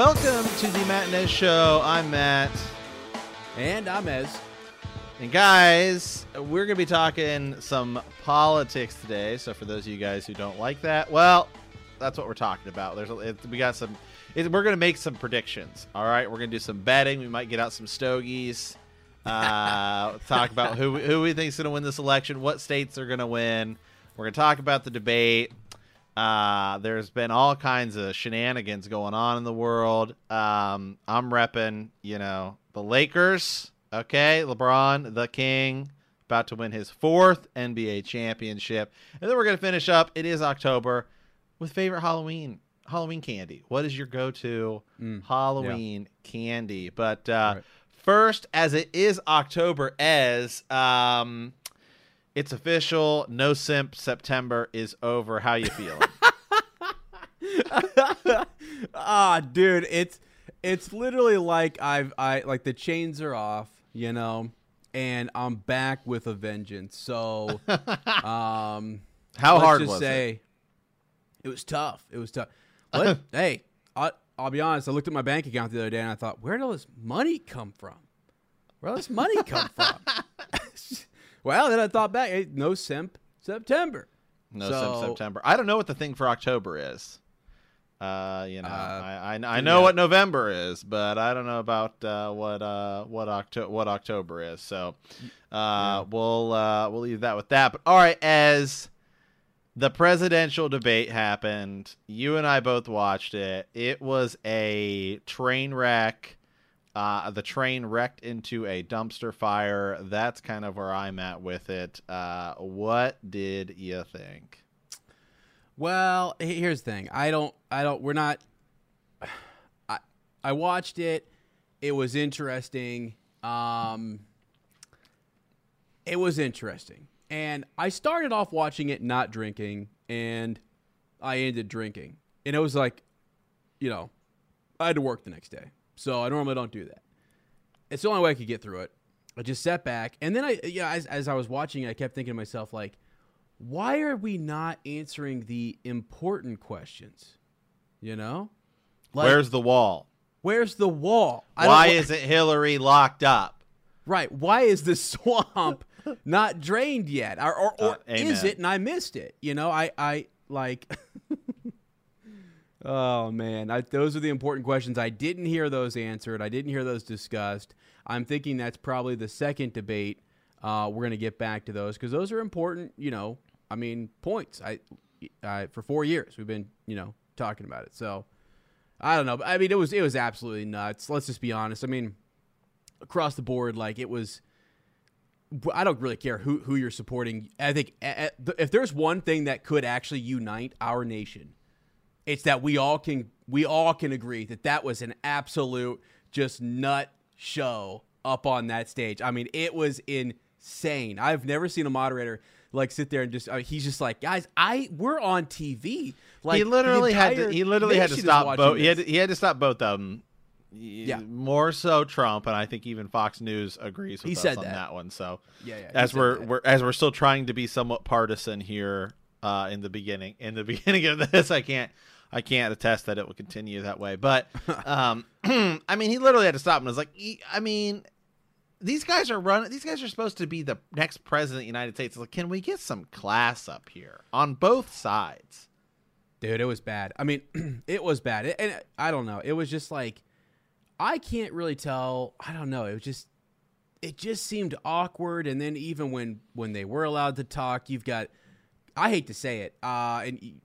Welcome to the Matt and Ez Show. I'm Matt. And I'm Ez. And guys, we're going to be talking some politics today. So for those of you guys who don't like that, well, that's what we're talking about. There's a, we got some. It, we're going to make some predictions. All right, we're going to do some betting. We might get out some stogies. Uh, talk about who who we think is going to win this election, what states are going to win. We're going to talk about the debate. Uh, there's been all kinds of shenanigans going on in the world. Um, I'm repping, you know, the Lakers. Okay, LeBron, the king, about to win his fourth NBA championship, and then we're gonna finish up. It is October with favorite Halloween Halloween candy. What is your go-to Mm, Halloween candy? But uh, Right. first, as it is October, as um, it's official. No simp September is over. How you feeling? ah, dude, it's it's literally like I've I like the chains are off, you know, and I'm back with a vengeance. So, um, How hard just was say, it? It was tough. It was tough. Let, hey, I, I'll be honest. I looked at my bank account the other day and I thought, where did all this money come from? Where did this money come from? Well, then I thought back. Hey, no simp September. No So- simp September. I don't know what the thing for October is. Uh, you know, Uh, I, I I know yeah. what November is, but I don't know about uh, what uh what Octo- what October is. So, uh, we'll uh we'll leave that with that. But all right, as the presidential debate happened, you and I both watched it. It was a train wreck. Uh, the train wrecked into a dumpster fire. That's kind of where I'm at with it. Uh, what did you think? Well, here's the thing. I don't. I don't. We're not. I I watched it. It was interesting. Um, it was interesting, and I started off watching it not drinking, and I ended drinking, and it was like, you know, I had to work the next day, so I normally don't do that. It's the only way I could get through it. I just sat back, and then I, yeah, as, as I was watching, I kept thinking to myself, like, why are we not answering the important questions? You know, like, Where's the wall? where's the wall? I Why isn't Hillary locked up? right? Why is the swamp not drained yet, or, or, or Uh, is it? And I missed it. You know, I I like. oh man, I, those are the important questions. I didn't hear those answered. I didn't hear those discussed. I'm thinking that's probably the second debate. Uh, we're gonna get back to those because those are important. You know, I mean, points. I, I for four years we've been you know talking about it. So I don't know. I mean, it was it was absolutely nuts. Let's just be honest. I mean, across the board, like it was. I don't really care who who you're supporting. I think if there's one thing that could actually unite our nation, it's that we all can we all can agree that that was an absolute just nut show up on that stage. I mean, it was insane. I've never seen a moderator like sit there and just uh, he's just like, guys, I we're on TV. Like he literally had to. He literally had to stop both. He had to, he had to stop both of them. Yeah. more so Trump, and I think even Fox News agrees with He us said on that. that one. So, Yeah, yeah, as we're, that. we're as we're still trying to be somewhat partisan here uh, in the beginning. In the beginning of this, I can't I can't attest that it will continue that way. But um, I mean, he literally had to stop and was like, I mean, these guys are running. These guys are supposed to be the next president of the United States. Like, can we get some class up here on both sides? Dude, it was bad. I mean, it was bad. It- and I don't know. It was just like I can't really tell. I don't know. It was just it just seemed awkward and then even when when they were allowed to talk, you've got I hate to say it. Uh and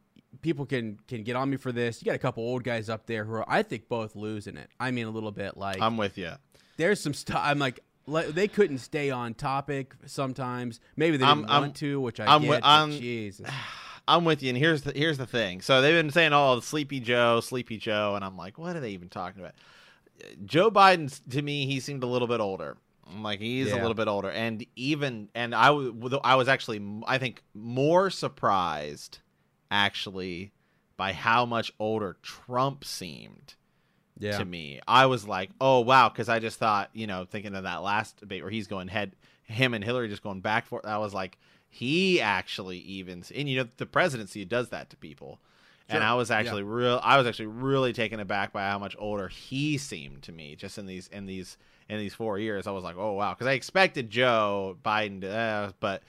people can can get on me for this. You got a couple old guys up there who are I think both losing it. I mean a little bit like I'm with you. there's some stuff I'm like le- they couldn't stay on topic sometimes. Maybe they I'm- didn't I'm- want to, which I I'm get. with- I'm- Jesus. I'm with you, and here's the here's the thing. So they've been saying, "Oh, Sleepy Joe, Sleepy Joe," and I'm like, "What are they even talking about?" Joe Biden, to me, he seemed a little bit older. I'm like, he's a little bit older, and even and I was I was actually I think more surprised actually by how much older Trump seemed Yeah. to me. I was like, oh wow, because I just thought, you know, thinking of that last debate where he's going head, him and Hillary just going back for. I was like, he actually evens, and you know, the presidency does that to people. and I was Yeah. actually real. I was actually really taken aback by how much older he seemed to me just in these in these in these four years. I was like, oh wow, because I expected Joe Biden to, uh, but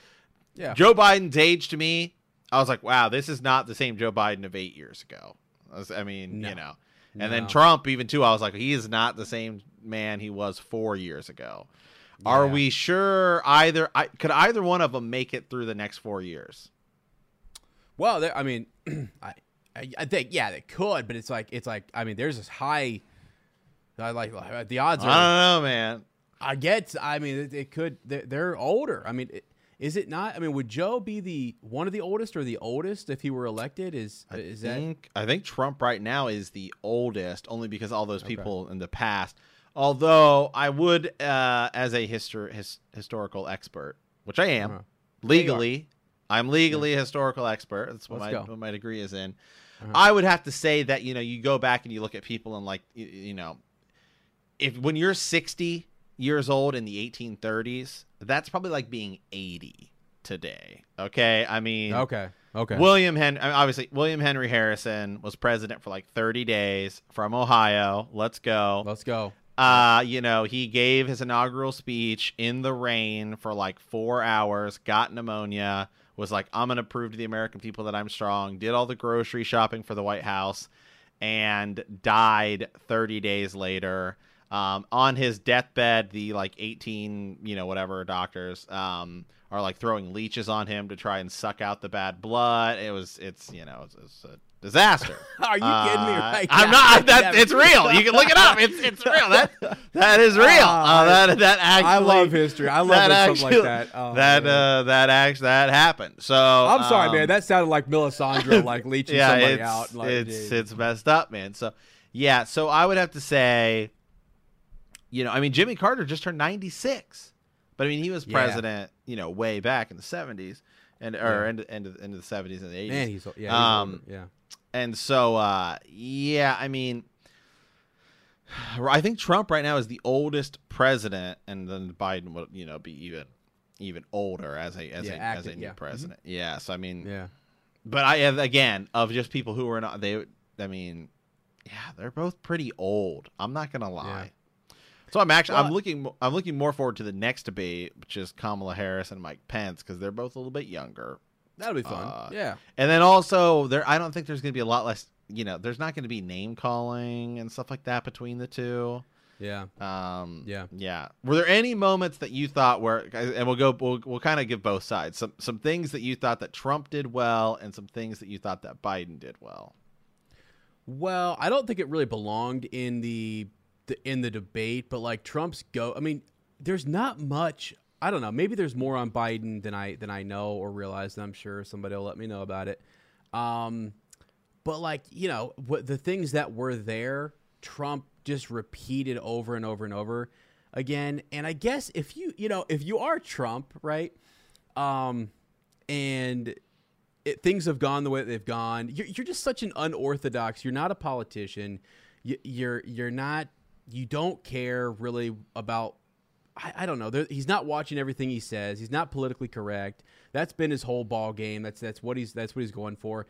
Yeah. Joe Biden's age to me, I was like, wow, this is not the same Joe Biden of eight years ago. I, was- I mean, No. you know, and then Trump even too. I was like, he is not the same man he was four years ago. Are we sure either? I, could either one of them make it through the next four years? Well, I mean, I, I I think yeah, they could, but it's like it's like I mean, there's this high. I like uh, the odds I are. don't know, man. I get. I mean, it, it could. They're, they're older. I mean, it, is it not? I mean, would Joe be the one of the oldest or the oldest if he were elected? Is I is that? think I think Trump right now is the oldest, only because all those Okay. people in the past. Although I would, uh, as a histor- his- historical expert, which I am Uh-huh. legally, I'm legally a historical expert. That's what Let's my go. what my degree is in. Uh-huh. I would have to say that you know you go back and you look at people and like you, you know, if when you're 60 years old in the 1830s, that's probably like being 80 today. Okay, I mean, Okay. Okay. William Henry, obviously, William Henry Harrison was president for like 30 days from Ohio. Let's go. Let's go. Uh, you know, he gave his inaugural speech in the rain for like four hours, got pneumonia, was like, I'm going to prove to the American people that I'm strong, did all the grocery shopping for the White House, and died 30 days later. Um, on his deathbed, the like 18, you know, whatever doctors um, are like throwing leeches on him to try and suck out the bad blood. It was, it's, you know, it's, it's a disaster. Are you kidding me? Uh, Right I'm now? not. That, it's real. You can look it up. It's it's real. That that is real. Ah, uh, that that actually. I love history. I love that when something like that. Oh, that man. uh that actually that happened. So I'm sorry, um, man. That sounded like Melisandre like leeching yeah, somebody it's out. Like, it's dude. it's messed up, man. So yeah, so I would have to say, you know, I mean, Jimmy Carter just turned 96, but I mean, he was Yeah. president, you know, way back in the 70s and or Yeah. end end of, end of the 70s and the 80s. man. He's yeah. Um, yeah. And so, uh, yeah, I mean, I think Trump right now is the oldest president, and then Biden will, you know, be even even older as a as Yeah, a as a new yeah. Mhm. president. Yeah, so I mean, Yeah. but I have again of just people who are not they. I mean, yeah, they're both pretty old. I'm not gonna lie. So I'm actually I'm looking I'm looking more forward to the next debate, which is Kamala Harris and Mike Pence, because they're both a little bit younger. That'll be fun. Uh, yeah. And then also there I don't think there's going to be a lot less, you know, there's not going to be name calling and stuff like that between the two. Yeah. Um Yeah. Yeah. Were there any moments that you thought were and we'll go we'll, we'll kind of give both sides. Some some things that you thought that Trump did well and some things that you thought that Biden did well. Well, I don't think it really belonged in the, the in the debate, but like Trump's go. I mean, there's not much. I don't know. Maybe there's more on Biden than I than I know or realize. I'm sure somebody will let me know about it. Um, but like you know, what the things that were there, Trump just repeated over and over and over again. And I guess if you you know if you are Trump, right? Um, and it, things have gone the way they've gone. You're, you're just such an unorthodox. You're not a politician. You, you're you're not. You don't care really about. I, I don't know. There, he's not watching everything he says. He's not politically correct. That's been his whole ball game. That's that's what he's that's what he's going for,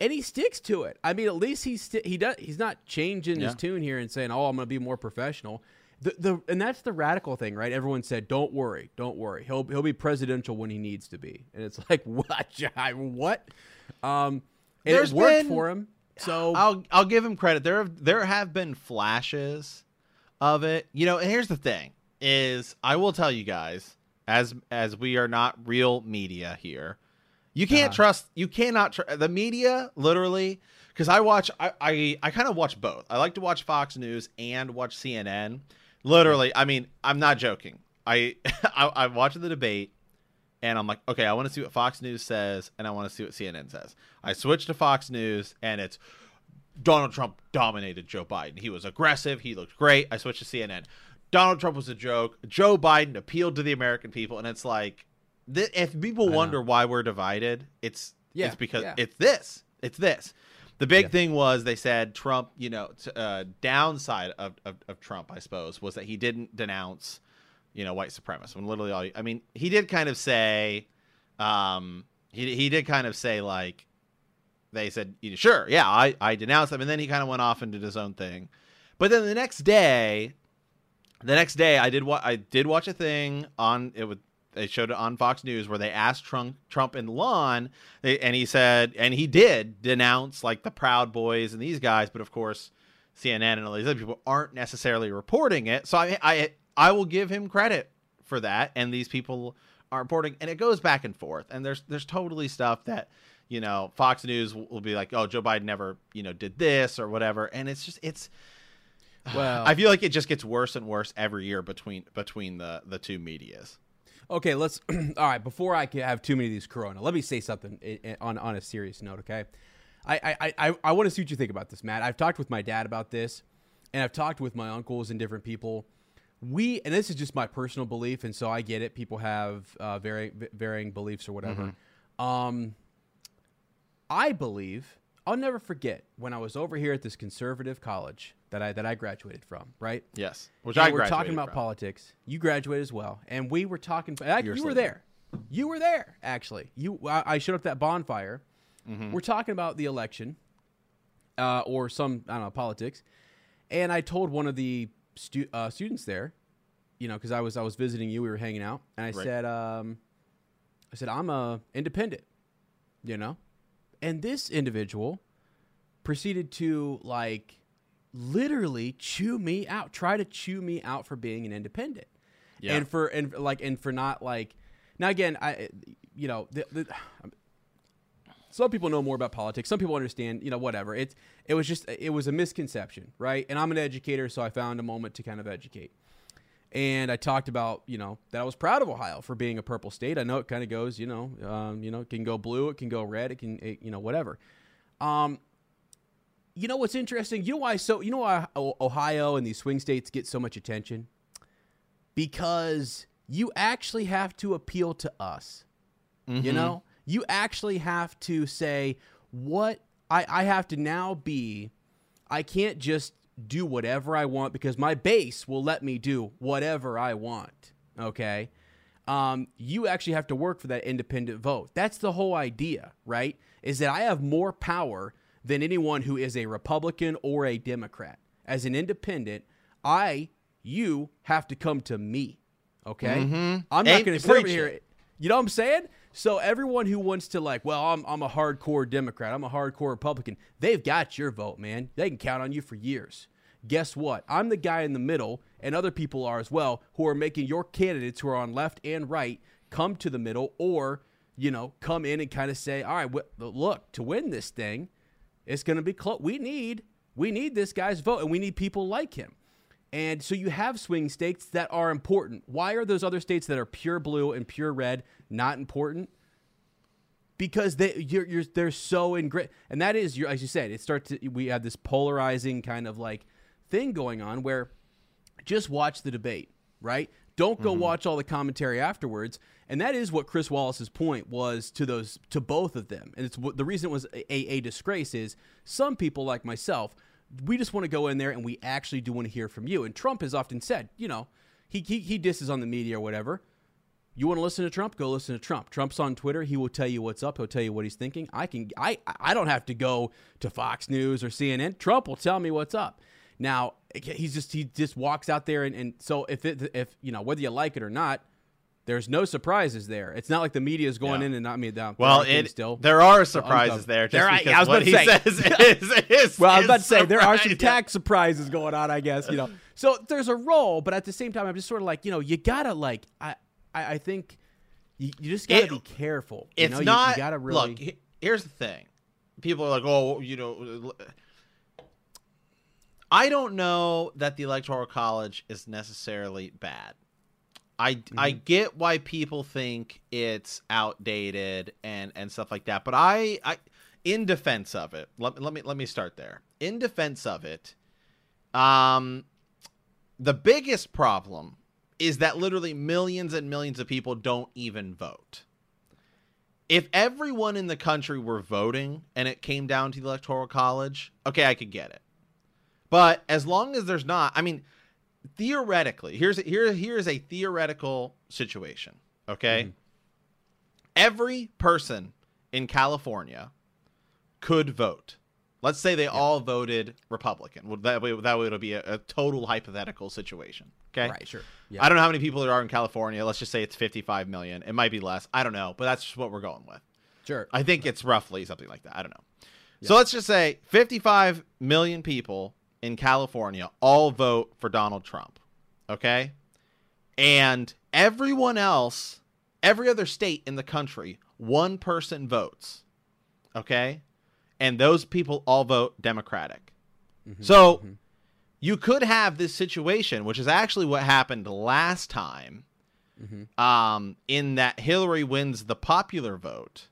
and he sticks to it. I mean, at least he's sti- he does. He's not changing his tune here and saying, "Oh, I'm going to be more professional." The, the and that's the radical thing, right? Everyone said, "Don't worry, don't worry. He'll he'll be presidential when he needs to be." And it's like, what? what? Um, and There's it worked been- for him. So I'll I'll give him credit. There have there have been flashes of it. You know, and here's the thing is I will tell you guys as as we are not real media here. You can't Uh-huh. trust you cannot tr- the media literally cuz I watch I I, I kind of watch both. I like to watch Fox News and watch CNN. Literally, I mean, I'm not joking. I I I'm watching the debate and I'm like, okay, I want to see what Fox News says, and I want to see what CNN says. I switch to Fox News, and it's Donald Trump dominated Joe Biden. He was aggressive. He looked great. I switched to CNN. Donald Trump was a joke. Joe Biden appealed to the American people, and it's like, th- if people wonder why we're divided, it's Yeah, it's because yeah. it's this. It's this. The big Yeah. thing was they said Trump, you know, t- uh, downside of, of, of Trump, I suppose, was that he didn't denounce, you know, white supremacists. When literally all, I mean, he did kind of say, um, he he did kind of say like, they said, "Sure, yeah, I I denounced them," and then he kind of went off and did his own thing. But then the next day, the next day, I did what I did watch a thing on it would they showed it on Fox News where they asked Trump Trump and they, and he said, and he did denounce like the Proud Boys and these guys, but of course, CNN and all these other people aren't necessarily reporting it. So I I I will give him credit for that, and these people are reporting, and it goes back and forth, and there's there's totally stuff that you know Fox News will be like, oh, Joe Biden never you know did this or whatever, and it's just it's. Well, I feel like it just gets worse and worse every year between between the the two medias. Okay, let's. all right, before I can have too many of these Corona, let me say something on on a serious note. Okay, I I I, I want to see what you think about this, Matt. I've talked with my dad about this, and I've talked with my uncles and different people. We and this is just my personal belief, and so I get it. People have uh, varying varying beliefs or whatever. Um, I believe I'll never forget when I was over here at this conservative college that I that I graduated from. Right, Yes, which and I we're talking about from. politics. You graduated as well, and we were talking. I, you were there. You were there. Actually, you. I, I showed up that bonfire. Mm-hmm. We're talking about the election, uh, or some I don't know politics, and I told one of the stu- uh, students there, you know, because I was I was visiting you. We were hanging out, and I Right. said, um, I said I'm a independent, you know, and this individual proceeded to like literally chew me out, try to chew me out for being an independent, Yeah. and for and like and for not like now again I you know the, the some people know more about politics. Some people understand, you know, whatever. It's it was just it was a misconception, right? And I'm an educator, so I found a moment to kind of educate. And I talked about, you know, that I was proud of Ohio for being a purple state. I know it kind of goes, you know, um, you know, it can go blue, it can go red, it can, it, you know, whatever. Um, you know what's interesting? You know why? So you know why Ohio and these swing states get so much attention? Because you actually have to appeal to us. You know, you actually have to say what I, I have to now be. I can't just do whatever I want because my base will let me do whatever I want. Okay. Um, you actually have to work for that independent vote. That's the whole idea, right? Is that I have more power than anyone who is a Republican or a Democrat. As an independent, I, you have to come to me. Okay. I'm not going to sit here. You know what I'm saying? So everyone who wants to like, well, I'm I'm a hardcore Democrat, I'm a hardcore Republican. They've got your vote, man. They can count on you for years. Guess what? I'm the guy in the middle, and other people are as well, who are making your candidates who are on left and right come to the middle, or you know, come in and kind of say, all right, wh- look, to win this thing, it's going to be close. We need we need this guy's vote, and we need people like him. And so you have swing states that are important. Why are those other states that are pure blue and pure red not important? Because they you're, you're they're so ingra and that is as you said it starts to, we have this polarizing kind of like thing going on where just watch the debate, right? Don't go mm-hmm. watch all the commentary afterwards. And that is what Chris Wallace's point was to those to both of them. And it's what the reason it was a, a disgrace is some people like myself, we just want to go in there and we actually do want to hear from you. And Trump has often said, you know, he he, he disses on the media or whatever. You want to listen to Trump? Go listen to Trump. Trump's on Twitter. He will tell you what's up. He'll tell you what he's thinking. I can I I don't have to go to Fox News or CNN. Trump will tell me what's up. Now he's just he just walks out there and, and so if it if you know whether you like it or not, there's no surprises there. It's not like the media is going Yeah. in and not me down. Well, there are it, still. there are surprises there. There are- because I was what about he to say. says is, is Well, I was about to say there are some tax surprises going on, I guess, you know. So there's a role, but at the same time, I'm just sort of like, you know, you gotta like, I, I, I think you, you just gotta It- be careful. You It's know? You- not. You, gotta really. Look, here's the thing. People are like, oh, you know. I don't know that the electoral college is necessarily bad. I, I Mm-hmm. get why people think it's outdated and, and stuff like that, but I, I in defense of it, let, let me let me start there. In defense of it, um, the biggest problem is that literally millions and millions of people don't even vote. If everyone in the country were voting and it came down to the electoral college, okay, I could get it. But as long as there's not, I mean, theoretically, here's here here's a theoretical situation. Okay, mm-hmm. every person in California could vote. Let's say they all voted Republican. Well, that way, that way it'll be a, a total hypothetical situation. Okay. Right. Sure. Yeah. I don't know how many people there are in California. Let's just say it's 55 million. It might be less. I don't know, but that's just what we're going with. Sure. I think it's roughly something like that. I don't know. So let's just say 55 million people in California all vote for Donald Trump. Okay? And everyone else, every other state in the country, one person votes. Okay? And those people all vote Democratic. Mm-hmm. So mm-hmm. you could have this situation, which is actually what happened last time, mm-hmm. um, in that Hillary wins the popular vote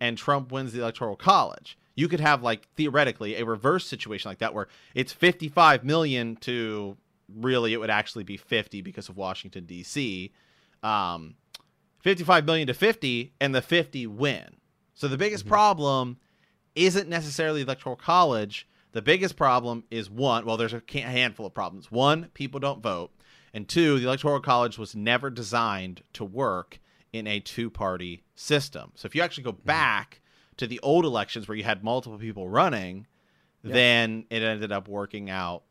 and Trump wins the electoral college. You could have like theoretically a reverse situation like that where it's 55 million to really it would actually be 50 because of Washington D.C. Um, 55 million to 50 and the 50 win. So the biggest problem isn't necessarily the electoral college. The biggest problem is one, well there's a handful of problems. One, people don't vote, and two, the electoral college was never designed to work in a two-party system. So if you actually go back to the old elections where you had multiple people running, then it ended up working out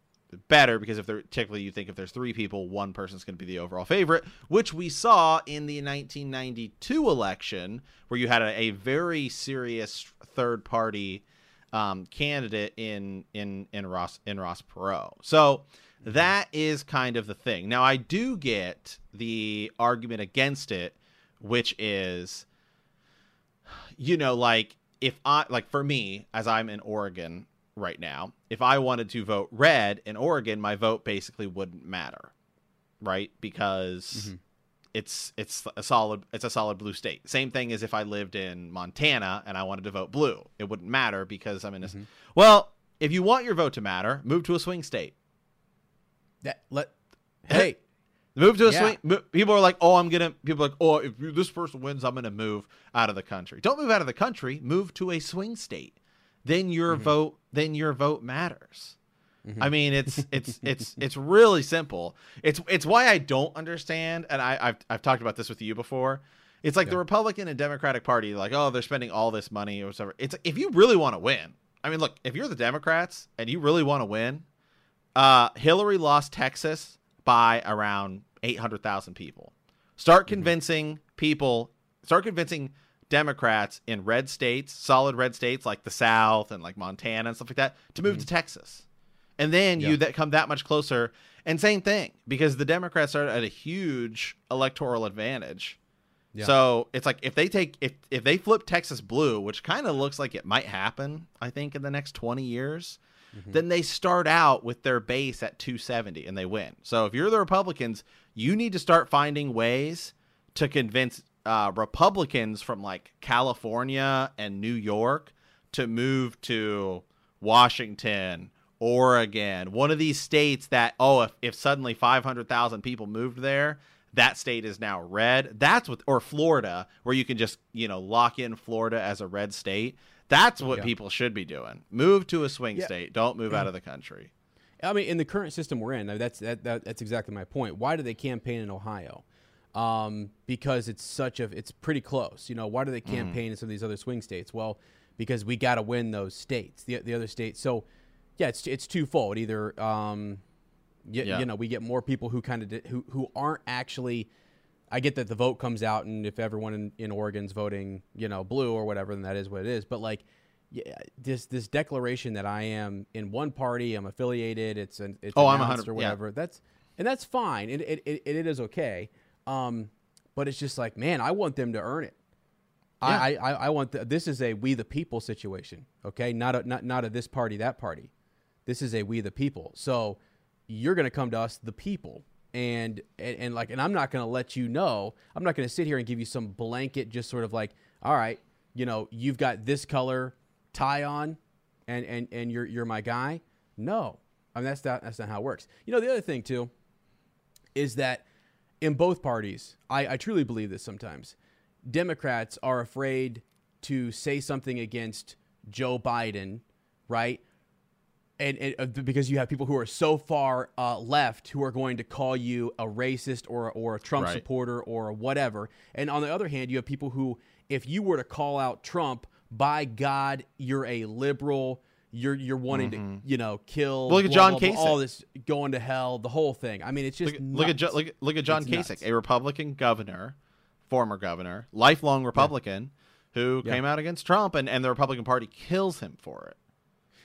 better because if there typically you think if there's three people, one person's going to be the overall favorite, which we saw in the 1992 election where you had a, a very serious third party um, candidate in in in Ross in Ross Perot. So that is kind of the thing. Now I do get the argument against it, which is you know, like if I like for me, as I'm in Oregon right now, if I wanted to vote red in Oregon, my vote basically wouldn't matter, right? Because mm-hmm. it's it's a solid it's a solid blue state. Same thing as if I lived in Montana and I wanted to vote blue, it wouldn't matter because I'm in a. Mm-hmm. Well, if you want your vote to matter, move to a swing state. That let. Hey. Move to a Yeah. swing. People are like, "Oh, I'm gonna." People are like, "Oh, if this person wins, I'm gonna move out of the country." Don't move out of the country. Move to a swing state. Then your Mm-hmm. vote. Then your vote matters. I mean, it's it's it's it's really simple. It's it's why I don't understand, and I, I've I've talked about this with you before. It's like the Republican and Democratic Party, like, oh, they're spending all this money or whatever. It's if you really want to win. I mean, look, if you're the Democrats and you really want to win, uh, Hillary lost Texas by around 800,000 people. Start mm-hmm. convincing people, start convincing Democrats in red states, solid red states like the South and like Montana and stuff like that, to move to mm-hmm. Texas. And then you that come that much closer. And same thing, because the Democrats are at a huge electoral advantage. Yeah. So it's like if they take if if they flip Texas blue, which kind of looks like it might happen, I think in the next 20 years, then they start out with their base at 270 and they win. So if you're the Republicans, you need to start finding ways to convince uh, Republicans from like California and New York to move to Washington, Oregon, one of these states that oh, if, if suddenly 500,000 people moved there, that state is now red. That's what or Florida where you can just, you know, lock in Florida as a red state. That's what Yeah. people should be doing. Move to a swing Yeah. state. Don't move out of the country. I mean, in the current system we're in, that's that, that that's exactly my point. Why do they campaign in Ohio? Um, because it's such a it's pretty close. You know, why do they Mm. campaign in some of these other swing states? Well, because we got to win those states, the the other states. So, yeah, it's it's twofold. Either um, y- Yeah. you know, we get more people who kind of who who aren't actually. I get that the vote comes out, and if everyone in, in Oregon's voting, you know, blue or whatever, then that is what it is. But like, yeah, this this declaration that I am in one party, I'm affiliated. It's an it's Oh, I'm announced 100 or yeah. whatever. That's and that's fine. It it, it, it is okay. Um, but it's just like, man, I want them to earn it. I, I I want the, this is a we the people situation. Okay, not a not not a this party that party. This is a we the people. So you're going to come to us the people and, and and like and I'm not going to let you know. I'm not going to sit here and give you some blanket just sort of like, all right, you know, you've got this color tie on and and and you're you're my guy. No. I mean that's not that's not how it works. You know, the other thing too is that in both parties, I, I truly believe this sometimes. Democrats are afraid to say something against Joe Biden, right? And, and uh, because you have people who are so far uh, left who are going to call you a racist or or a Trump Right. supporter or whatever. And on the other hand, you have people who, if you were to call out Trump by God, you're a liberal. You're you're wanting to you know kill. Mm-hmm. Look at blah, John blah, blah, Kasich. all this going to hell. The whole thing. I mean, it's just Look, look at Jo- look, at- look at John It's Kasich, nuts. a Republican governor, former governor, lifelong Republican, who Yeah. came out against Trump, and, and the Republican Party kills him for it.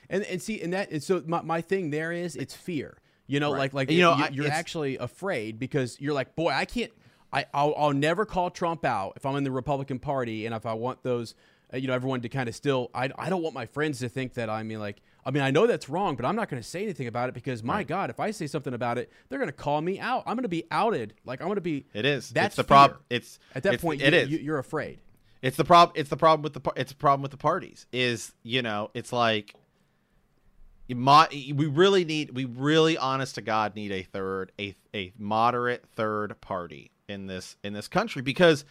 And and see, and that and so my, my thing there is it's fear. You know, Right. like like You know, you, you're actually afraid because you're like, boy, I can't. I I'll, I'll never call Trump out if I'm in the Republican Party and if I want those, uh, you know, everyone to kind of still. I I don't want my friends to think that I mean like. I mean, I know that's wrong, but I'm not going to say anything about it because my God, if I say something about it, they're going to call me out. I'm going to be outed. Like I'm going to be. It is. That's it's the problem. It's At that it's- point, it you, is. You, you're afraid. It's the problem. It's the problem with the. It's a problem with the parties. Is you know, it's like. Mo- We really need. We really, honest to God, need a third, a a moderate third party in this in this country because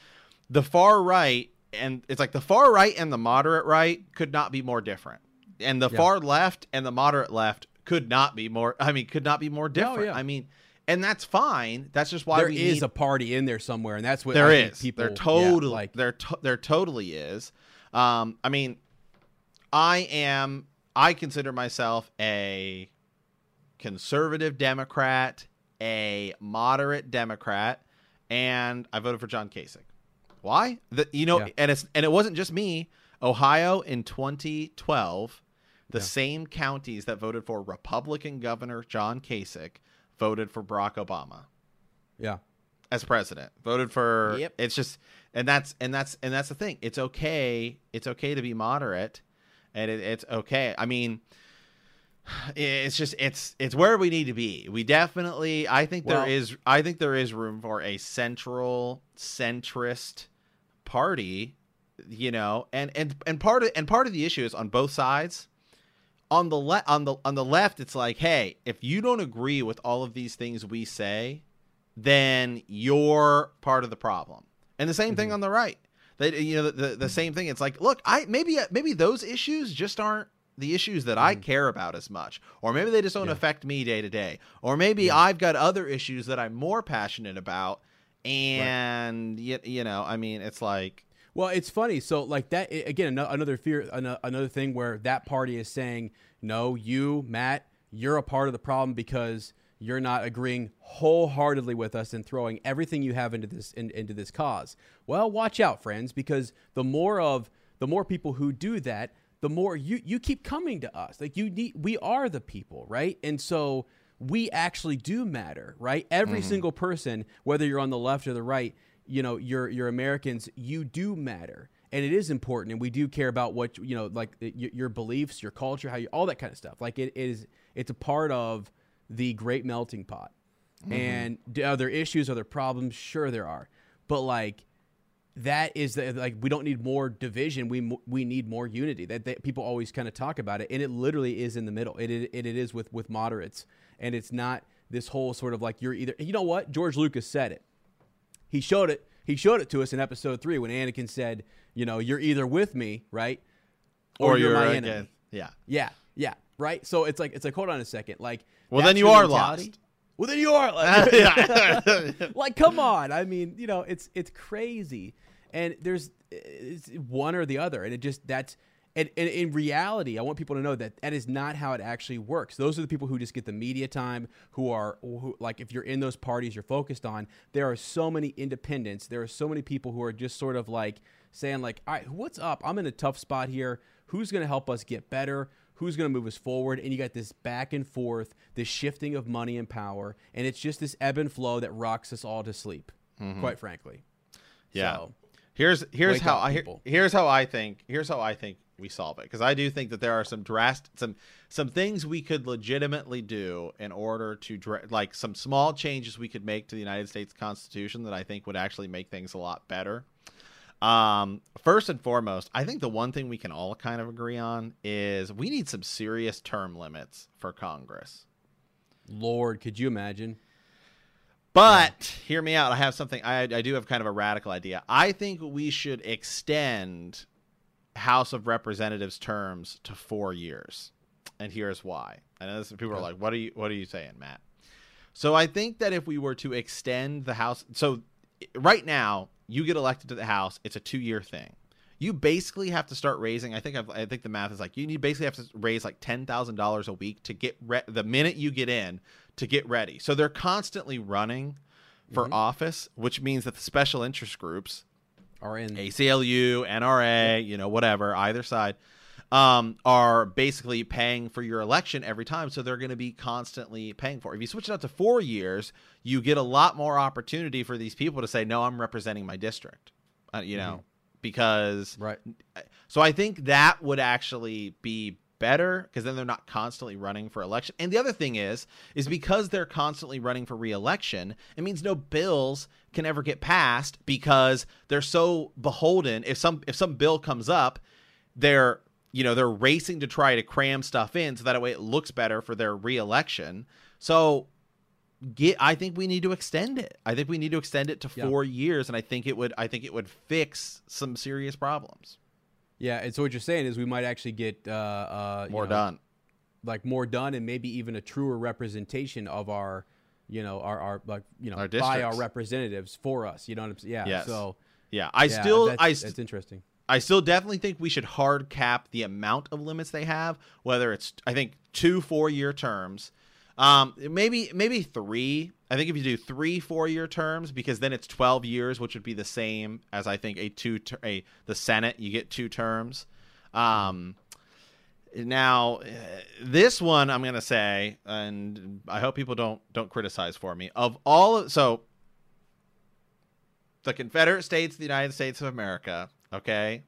the far right and it's like the far right and the moderate right could not be more different, and the Yeah. far left and the moderate left could not be more. I mean, could not be more different. yeah. I mean, and that's fine. That's just why There is need a party in there somewhere, and that's what there I is. people. there yeah, totally like there to, there totally is. Um, I mean, I am I consider myself a conservative Democrat, a moderate Democrat, and I voted for John Kasich. Why? The, you know, Yeah. and it's and it wasn't just me. Ohio in 2012, the Yeah. same counties that voted for Republican Governor John Kasich voted for Barack Obama yeah. as president. Voted for Yep. it's just and that's and that's and that's the thing. It's okay. It's okay to be moderate and it, it's okay. I mean it's just it's it's where we need to be. We definitely I think Well- there is I think there is room for a central centrist party, you know. And and and part of and part of the issue is on both sides on the left, on the on the left it's like hey if you don't agree with all of these things we say then you're part of the problem and the same thing mm-hmm. on the right they you know the, the, the same thing. It's like look i maybe maybe those issues just aren't the issues that i mm. care about as much. Or maybe they just don't Yeah. affect me day to day. Or maybe i've got other issues that i'm more passionate about. And you, you know i mean it's like Well, it's funny. So, like that again, another fear, another thing where that party is saying, "No, you, Matt, you're a part of the problem because you're not agreeing wholeheartedly with us and throwing everything you have into this in, into this cause." Well, watch out, friends, because the more of the more people who do that, the more you you keep coming to us. Like you need, we are the people, right? And so we actually do matter, right? Every mm-hmm. single person, whether you're on the left or the right, you know, you're you're Americans, you do matter. And it is important, and we do care about what you know, like your beliefs, your culture, how you, all that kind of stuff. Like it is, it's a part of the great melting pot. Mm-hmm. And d- are there issues? Are there problems? Sure, there are. But like, that is the, like we don't need more division. We we need more unity. That, that people always kind of talk about it, and it literally is in the middle. It it, it is with with moderates, and it's not this whole sort of like you're either. You know what? George Lucas said it. He showed it. He showed it to us in episode three when Anakin said, "You know, you're either with me, right, or, you're, my enemy." again yeah Yeah, yeah, right. So it's like it's like hold on a second, like Well, that's then you are mentality? lost. Well, then you are. Like, Yeah. like come on i mean you know it's it's crazy and there's it's one or the other and it just that's and, and in reality i want people to know that that is not how it actually works those are the people who just get the media time who are who, like if you're in those parties you're focused on there are so many independents there are so many people who are just sort of like saying like all right what's up i'm in a tough spot here who's going to help us get better who's going to move us forward and you got this back and forth this shifting of money and power and it's just this ebb and flow that rocks us all to sleep mm-hmm. quite frankly Yeah. So, Here's here's how up, I people. here's how I think here's how I think we solve it because I do think that there are some drastic some some things we could legitimately do in order to dra- like some small changes we could make to the United States Constitution that I think would actually make things a lot better. Um, first and foremost, I think the one thing we can all kind of agree on is we need some serious term limits for Congress. lord could you imagine But hear me out. I have something. I, I do have kind of a radical idea. I think we should extend House of Representatives terms to four years, and here's why. I know this, people are like, "What are you? What are you saying, Matt?" So I think that if we were to extend the House, so right now you get elected to the House, it's a two-year thing. you basically have to start raising. I think I've, I think the math is like you need basically have to raise like ten thousand dollars a week to get re- the minute you get in to get ready. So they're constantly running for mm-hmm. office, which means that the special interest groups, Are in ACLU, NRA, you know, whatever, either side, um, are basically paying for your election every time. So they're going to be constantly paying for it. If you switch it out to four years, you get a lot more opportunity for these people to say, no, I'm representing my district, uh, you know, because right. so I think that would actually be better because then they're not constantly running for election. And the other thing is, is because they're constantly running for reelection, it means no bills can ever get passed because they're so beholden. If some if some bill comes up, they're you know they're racing to try to cram stuff in so that way it looks better for their reelection. So get I think we need to extend it. I think we need to extend it to Yeah. 4 years and I think it would I think it would fix some serious problems. Yeah, and so what you're saying is we might actually get uh, uh, you More know, done. like more done, and maybe even a truer representation of our, you know, our, our like you know Our by our representatives for us. You know what I'm saying? Yeah. Yes. So Yeah, I yeah, still that's, I that's st- interesting. I still definitely think we should hard cap the amount of limits they have, whether it's I think two four year terms. Um maybe maybe 3. I think if you do 3 4 year terms because then it's 12 years which would be the same as I think a two ter- a the Senate, you get two terms. Um now uh, this one I'm to say and I hope people don't don't criticize for me. Of all of, so the Confederate States, the United States of America, okay?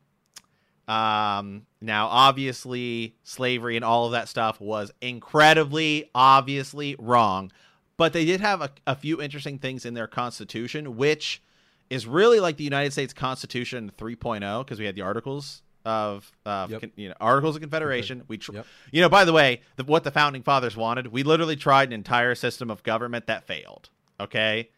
Um, now, obviously, slavery and all of that stuff was incredibly, obviously wrong, but they did have a, a few interesting things in their Constitution, which is really like the United States Constitution 3.0 because we had the Articles of, of Yep. con- you know, Articles of Confederation. We, tr- Yep. you know, by the way, the, what the founding fathers wanted, we literally tried an entire system of government that failed. Okay.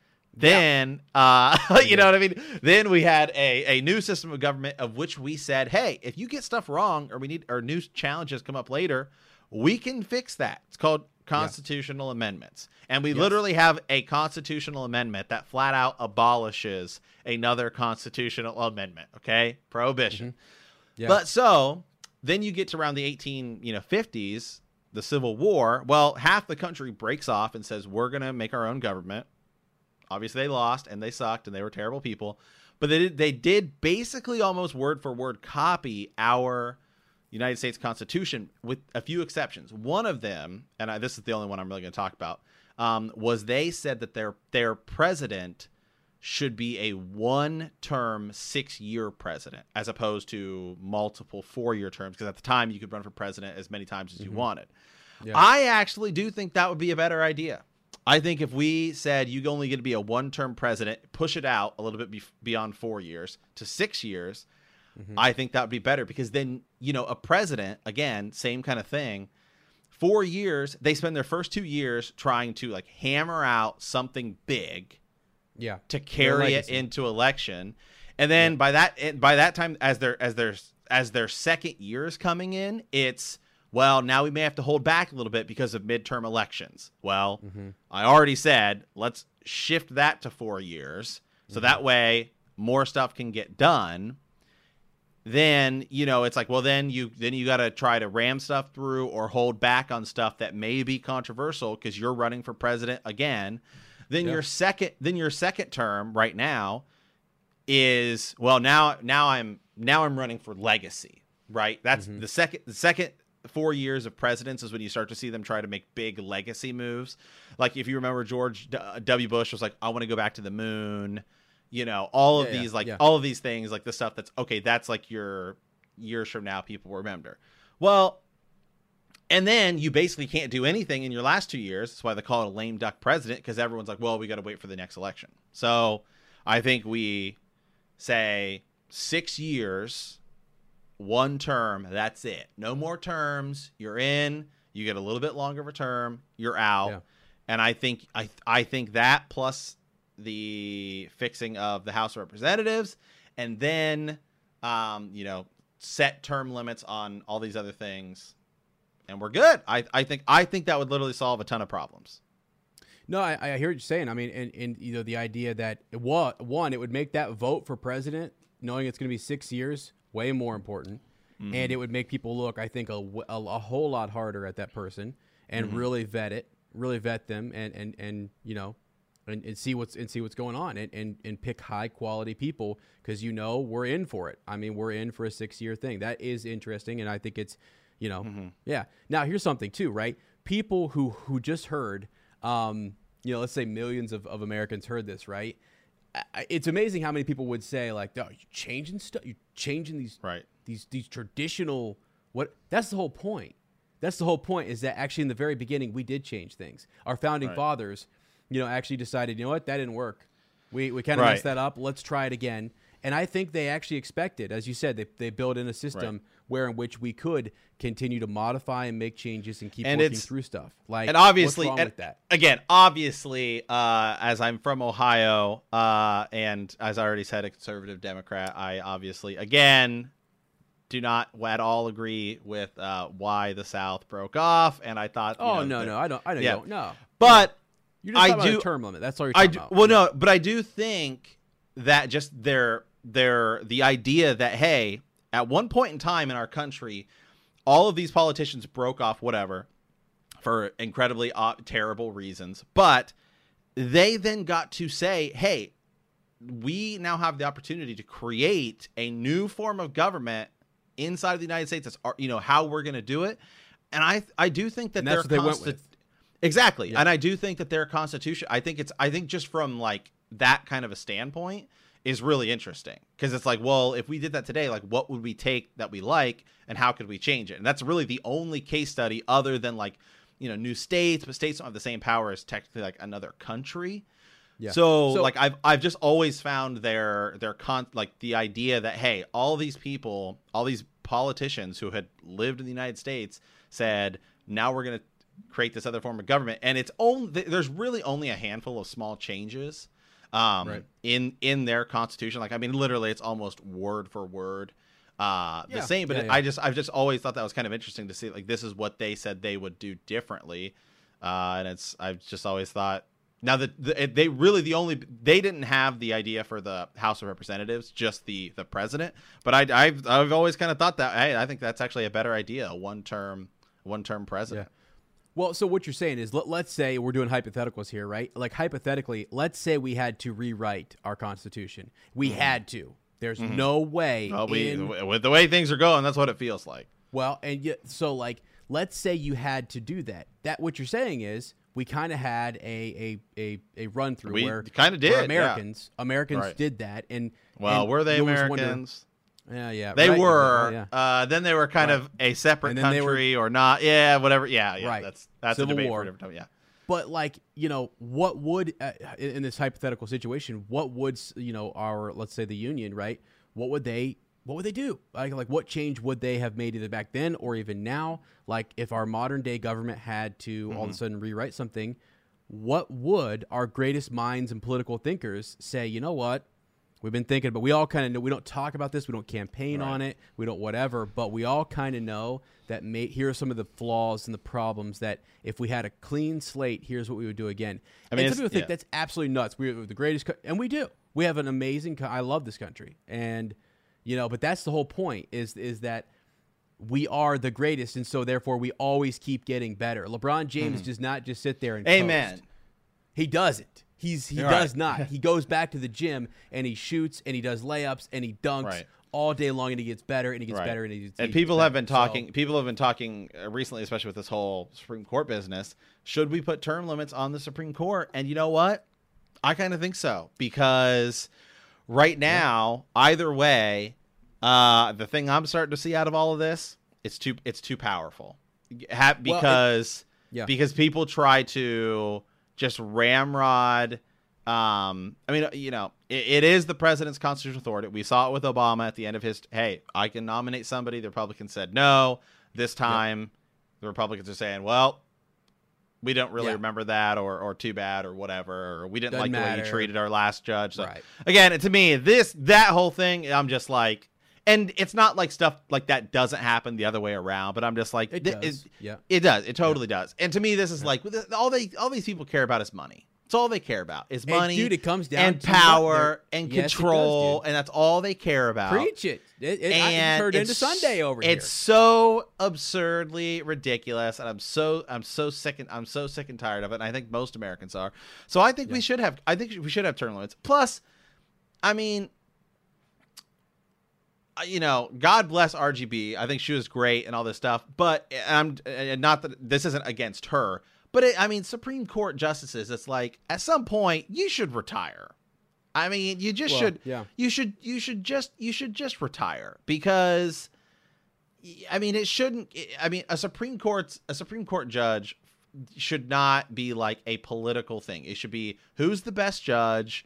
Then, uh, you know what I mean? Then we had a, a new system of government of which we said, hey, if you get stuff wrong or we need or new challenges come up later, we can fix that. It's called constitutional amendments. And we Yes. literally have a constitutional amendment that flat out abolishes another constitutional amendment. Okay. Prohibition. Yeah. But so then you get to around the 18, you know, 50s, the Civil War. Well, half the country breaks off and says we're going to make our own government. Obviously, they lost and they sucked and they were terrible people, but they did, they did basically almost word for word copy our United States Constitution with a few exceptions. One of them, and I, this is the only one I'm really going to talk about, um, was they said that their their president should be a one-term six-year president as opposed to multiple four-year terms because at the time you could run for president as many times as you wanted. Yeah. I actually do think that would be a better idea. I think if we said you only get to be a one-term president, push it out a little bit be- beyond four years to six years, mm-hmm. I think that would be better because then you know a president again, same kind of thing. Four years, they spend their first two years trying to like hammer out something big yeah. to carry it into election, and then by that and by that time, as their as their as their second year is coming in, it's well now we may have to hold back a little bit because of midterm elections. Well, Mm-hmm. I already said let's shift that to four years, Mm-hmm. so that way more stuff can get done. Then you know it's like well then you then you got to try to ram stuff through or hold back on stuff that may be controversial because you're running for president again. Then Yeah. your second then your second term right now is well now now I'm now I'm running for legacy, right? That's Mm-hmm. the second the second 4 years of presidents is when you start to see them try to make big legacy moves. Like if you remember George D- uh, W Bush was like I want to go back to the moon, you know, all of Yeah, yeah, these like yeah. all of these things like the stuff that's okay, that's like your years from now people remember. Well, and then you basically can't do anything in your last two years. That's why they call it a lame duck president because everyone's like, well, we got to wait for the next election. So I think we say six years, one term. That's it. No more terms. You're in. You get a little bit longer of a term. You're out. Yeah. And I think I I think that plus the fixing of the House of Representatives, and then um, you know set term limits on all these other things and we're good. I, I think I think that would literally solve a ton of problems. No, I, I hear what you're saying. I mean, and, and you know the idea that it one, it would make that vote for president knowing it's going to be six years, way more important, Mm-hmm. and it would make people look, I think, a a whole lot harder at that person and Mm-hmm. really vet it, really vet them, and and and you know, and, and see what's and see what's going on, and and, and pick high quality people because you know we're in for it. I mean, we're in for a six year thing. That is interesting, and I think it's, you know, Mm-hmm. yeah. Now here's something too, right? People who who just heard, um, you know, let's say millions of, of Americans heard this, right? It's amazing how many people would say like, "Oh, you changing stuff? You're changing these Right. these these traditional what?" That's the whole point. That's the whole point. Is that actually in the very beginning we did change things. Our founding Right. fathers, you know, actually decided, you know what, that didn't work. We we kind of Right. messed that up. Let's try it again. And I think they actually expected, as you said, they they built in a system where in which we could continue to modify and make changes and keep And working through stuff. Like and obviously, and with that? again, obviously, uh, as I'm from Ohio, uh, and as I already said, a conservative Democrat, I obviously, again, do not at all agree with uh, why the South broke off. And I thought, Oh know, no, that- no, I don't. I know yeah. don't. No, but you're just I do- a term limit. That's all you're I talking do, about. well, no, but I do think that just their their the idea that hey, at one point in time in our country, all of these politicians broke off whatever for incredibly uh, terrible reasons, but they then got to say, hey, we now have the opportunity to create a new form of government inside of the United States. That's our- you know how we're going to do it, and I I do think that their what they went consti- Exactly. Yeah. And I do think that their constitution, I think it's, I think just from like that kind of a standpoint is really interesting because it's like, well, if we did that today, like what would we take that we like and how could we change it? And that's really the only case study other than like, you know, new states, but states don't have the same power as technically like another country. Yeah. So, So- like I've I've just always found their their con like the idea that hey, all these people, all these politicians who had lived in the United States said, now we're going to create this other form of government and it's only there's really only a handful of small changes um Right. in in their constitution like I mean literally it's almost word for word uh the same but Yeah, yeah. I just I've just always thought that was kind of interesting to see like this is what they said they would do differently uh and it's I've just always thought now that the, they really the only they didn't have the idea for the House of Representatives, just the the president. But I, I've I've always kind of thought that hey, I think that's actually a better idea, a one term one term president. Well, so what you're saying is, let, let's say we're doing hypotheticals here, right? Like hypothetically, let's say we had to rewrite our constitution. We mm-hmm. had to. There's mm-hmm. no way. Well, we in- with the way things are going, that's what it feels like. Well, and yet, so like, let's say you had to do that. That what you're saying is we kind of had a a a, a run through where kinda did, where yeah. Americans Americans Right. did that, and Well, and were they Americans? Yeah, yeah, They right, were. yeah. Uh, then they were kind Right. of a separate they were- country or not. Yeah, whatever. Yeah, yeah. Right. That's that's Civil a debate War. for a different time. Yeah. But like, you know, what would uh, in, this hypothetical situation, what would you know our let's say the union, right? What would they what would they do? Like like what change would they have made either back then or even now? Like if our modern day government had to all of a sudden rewrite something, what would our greatest minds and political thinkers say, you know what? We've been thinking, but we all kind of know we don't talk about this. We don't campaign on it. We don't whatever. But we all kind of know that. May, here are some of the flaws and the problems that if we had a clean slate, here's what we would do again. I mean, and some people think yeah. that's absolutely nuts. We're the greatest, co- and we do. We have an amazing. Co- I love this country, and you know, but that's the whole point. Is is that we are the greatest, and so therefore we always keep getting better. LeBron James does not just sit there and Mm-hmm. Amen. coast. He doesn't. He's he You're does right. not. He goes back to the gym and he shoots and he does layups and he dunks Right. all day long and he gets better and he gets Right. better and he gets and he people gets have better. been So- talking people have been talking uh, recently especially with this whole supreme court business should we put term limits on the supreme court and you know what i kind of think so because right now either way uh the thing i'm starting to see out of all of this it's too it's too powerful ha- Well, it- because Yeah. because people try to just ramrod um i mean you know it, it is the president's constitutional authority. We saw it with obama at the end of his hey i can nominate somebody. The republicans said no. This time the republicans are saying well we don't really Yeah. remember that or or too bad or whatever or we didn't Doesn't like the way you treated our last judge. So Right. again to me this that whole thing i'm just like and it's not like stuff like that doesn't happen the other way around but i'm just like It thi- does. Yeah. it does. It totally does. And to me, this is like all they all these people care about is money. It's all they care about is And, money, dude, it comes down and to power and Yes, it does, control, and that's all they care about. Preach it. It, it, and turned into Sunday over here. It's here. so absurdly ridiculous, and I'm so I'm so sick and I'm so sick and tired of it. And I think most Americans are. So I think we should have I think we should have term limits. Plus, I mean, you know, God bless RGB. I think she was great and all this stuff. But eh, I'm and not that this isn't against her. But it, I mean, Supreme Court justices. It's like at some point you should retire. I mean, you just Well, should. yeah. You should. You should just. You should just retire because. I mean, it shouldn't. I mean, a Supreme Court's a Supreme Court judge should not be like a political thing. It should be who's the best judge,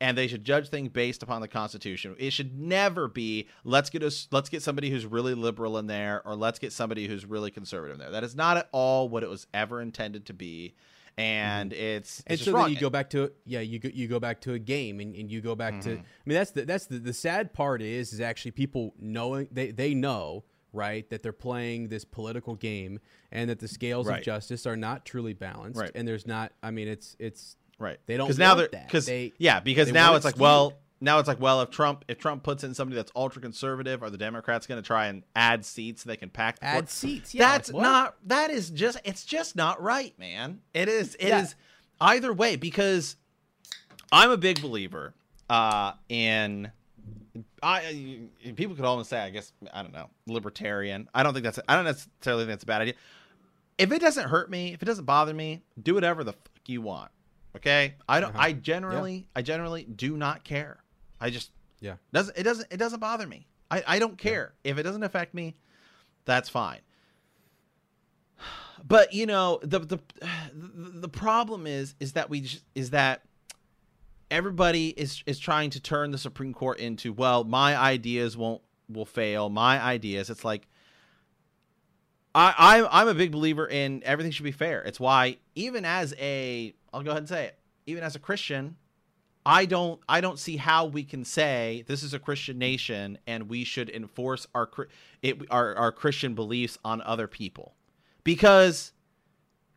and they should judge things based upon the Constitution. It should never be let's get let's get somebody who's really liberal in there, or let's get somebody who's really conservative in there. That is not at all what it was ever intended to be, and it's, it's and so wrong. you go back to yeah you go, you go back to a game and, and you go back to Mm-hmm. I mean that's the that's the, the sad part is is actually people knowing they they know right that they're playing this political game and that the scales Right. of justice are not truly balanced Right. and there's not I mean it's it's Right. They don't because now they're because They- yeah because now it's like well now it's like well if Trump if Trump puts in somebody that's ultra conservative are the Democrats going to try and add seats so they can pack the add court? seats yeah that's like, not that is just it's just not right man it is it is Yeah. either way because I'm a big believer uh in I people could almost say I guess I don't know libertarian I don't think that's I don't necessarily think that's a bad idea if it doesn't hurt me if it doesn't bother me do whatever the fuck you want okay? I don't Uh-huh. I generally I generally do not care. I just yeah. doesn't it doesn't it doesn't bother me. I I don't care. If it doesn't affect me that's fine. But you know the the the, problem is is that we just, is that everybody is is trying to turn the Supreme Court into well my ideas won't will fail my ideas. It's like I I'm, I'm a big believer in everything should be fair. It's why even as a I'll go ahead and say it even as a Christian I don't I don't see how we can say this is a Christian nation and we should enforce our it our, our Christian beliefs on other people. Because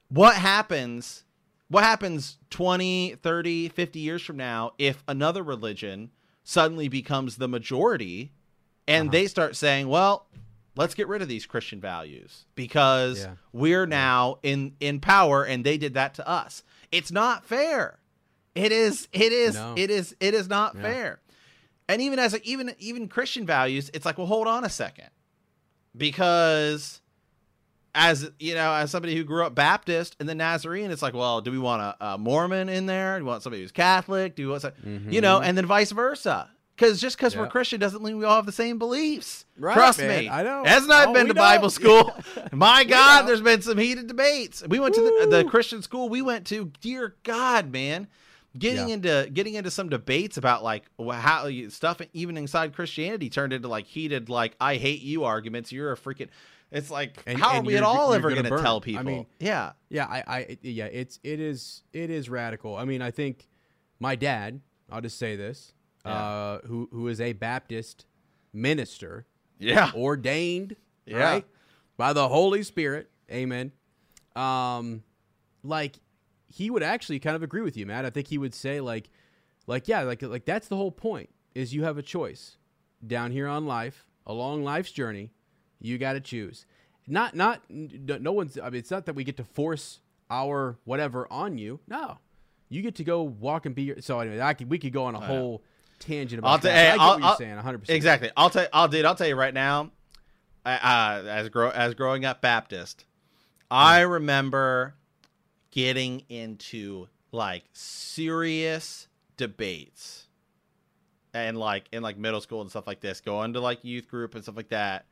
what happens what happens 20, 30, 50 years from now if another religion suddenly becomes the majority and Uh-huh. they start saying, well, let's get rid of these Christian values because Yeah. we're now in in power and they did that to us. It's not fair. It is. It is. No. It is. It is not Yeah. fair. And even as a, even even Christian values, it's like, well, hold on a second, because as you know, as somebody who grew up Baptist and then Nazarene, it's like, well, do we want a, a Mormon in there? Do we want somebody who's Catholic? Do we want, some, you know, mm-hmm. and then vice versa? Because just because we're. Christian doesn't mean we all have the same beliefs. Right, Trust man. me, I know. Hasn't I Oh, been to. Bible school? My God, there's been some heated debates. We went to the, the Christian school we went to. Dear God, man, getting Yeah. into getting into some debates about like how you- stuff even inside Christianity turned into like heated like I hate you arguments. You're a freaking. It's like And- how are we at all ever gonna going to tell I people? mean, yeah, Yeah, I, I, yeah, it's, it is, it is radical. I mean, I think my dad, I'll just say this, uh, who, who is a Baptist minister, yeah, ordained, Yeah. right, by the Holy Spirit, amen. Um, like he would actually kind of agree with you, Matt. I think he would say like, like yeah, like like that's the whole point is you have a choice down here on life, along life's journey, you got to choose. Not not no one's. I mean, it's not that we get to force our whatever on you. No, you get to go walk and be. Your, so anyway, I could, we could go on a whole tangent about I'll that. hey, I get I'll- what you're I'll- saying, 100. exactly. I'll tell. I'll dude. I'll tell you right now. I, uh, as grow as growing up Baptist, I remember getting into like serious debates and like in like middle school and stuff like this, going to like youth group and stuff like that.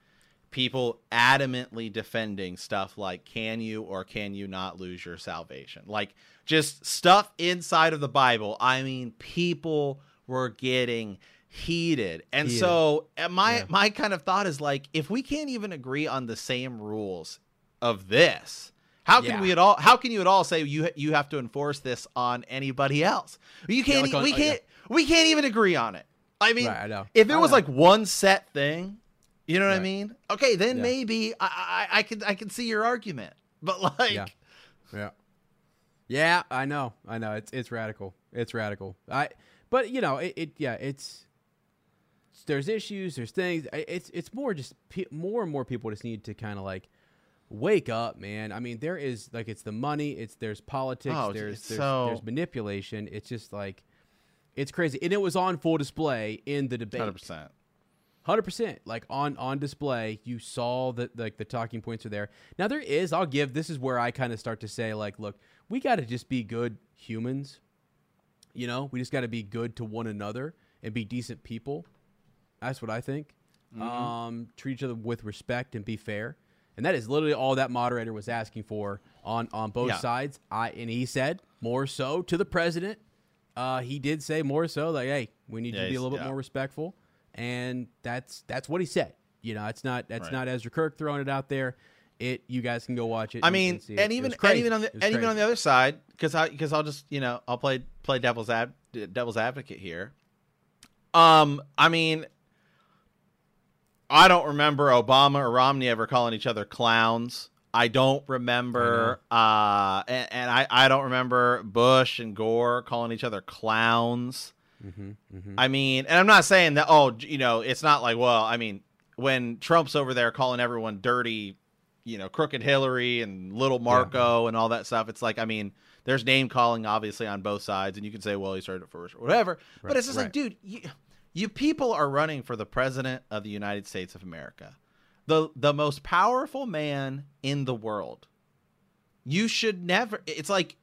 People adamantly defending stuff like can you or can you not lose your salvation? Like just stuff inside of the Bible. I mean, people were getting heated. And Heated. so uh, my Yeah. my kind of thought is like if we can't even agree on the same rules of this, how can Yeah. we at all how can you at all say you you have to enforce this on anybody else? You can't like e- on- we uh, yeah. can't we can't even agree on it. I mean, Right, I if it I was know. like one set thing, you know what I mean? Okay, then Yeah. maybe I, I I can I can see your argument. But like Yeah. Yeah. Yeah, I know, I know. It's it's radical. It's radical. I, but you know, it, it yeah, it's there's issues, there's things. It's it's more just pe- more and more people just need to kind of like wake up, man. I mean, there is like it's the money, it's there's politics, Oh, there's there's, so- there's manipulation. It's just like it's crazy, and it was on full display in the debate. Hundred percent. Hundred percent, like on on display, you saw that like the talking points are there. Now there is, I'll give. This is where I kind of start to say, like, look, we got to just be good humans. You know, we just got to be good to one another and be decent people. That's what I think. Mm-hmm. Um, treat each other with respect and be fair, and that is literally all that moderator was asking for on on both Yeah. sides. I and he said more so to the president. Uh, he did say more so like, hey, we need Yeah, to be a little bit yeah. more respectful, and that's that's what he said. You know, it's not that's Right. not Ezra Kirk throwing it out there. It you guys can go watch it. I mean, and, and even and even on the was and even on the other side, because I because I'll just you know I'll play play devil's ad devil's advocate here. Um, I mean, I don't remember Obama or Romney ever calling each other clowns. I don't remember, uh, and, and I I don't remember Bush and Gore calling each other clowns. Mhm, mhm. I mean, and I'm not saying that. Oh, you know, it's not like well. I mean, when Trump's over there calling everyone dirty, you know, crooked Hillary and little Marco and all that stuff. It's like, I mean, there's name calling obviously on both sides, and you can say, well, he started it first or whatever. but it's just like, dude, you, you people are running for the president of the United States of America, the the most powerful man in the world. You should never. It's like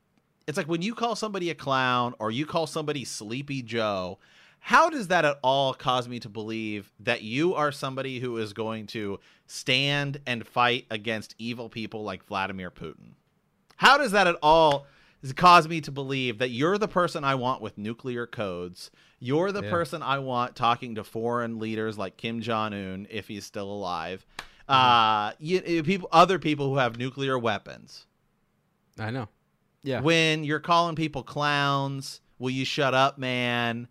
it's like when you call somebody a clown or you call somebody Sleepy Joe. How does that at all cause me to believe that you are somebody who is going to stand and fight against evil people like Vladimir Putin? How does that at all cause me to believe that you're the person I want with nuclear codes? You're the Yeah. person I want talking to foreign leaders like Kim Jong Un if he's still alive. Uh, you, you- people, other people who have nuclear weapons I know. Yeah. when you're calling people clowns will you shut up man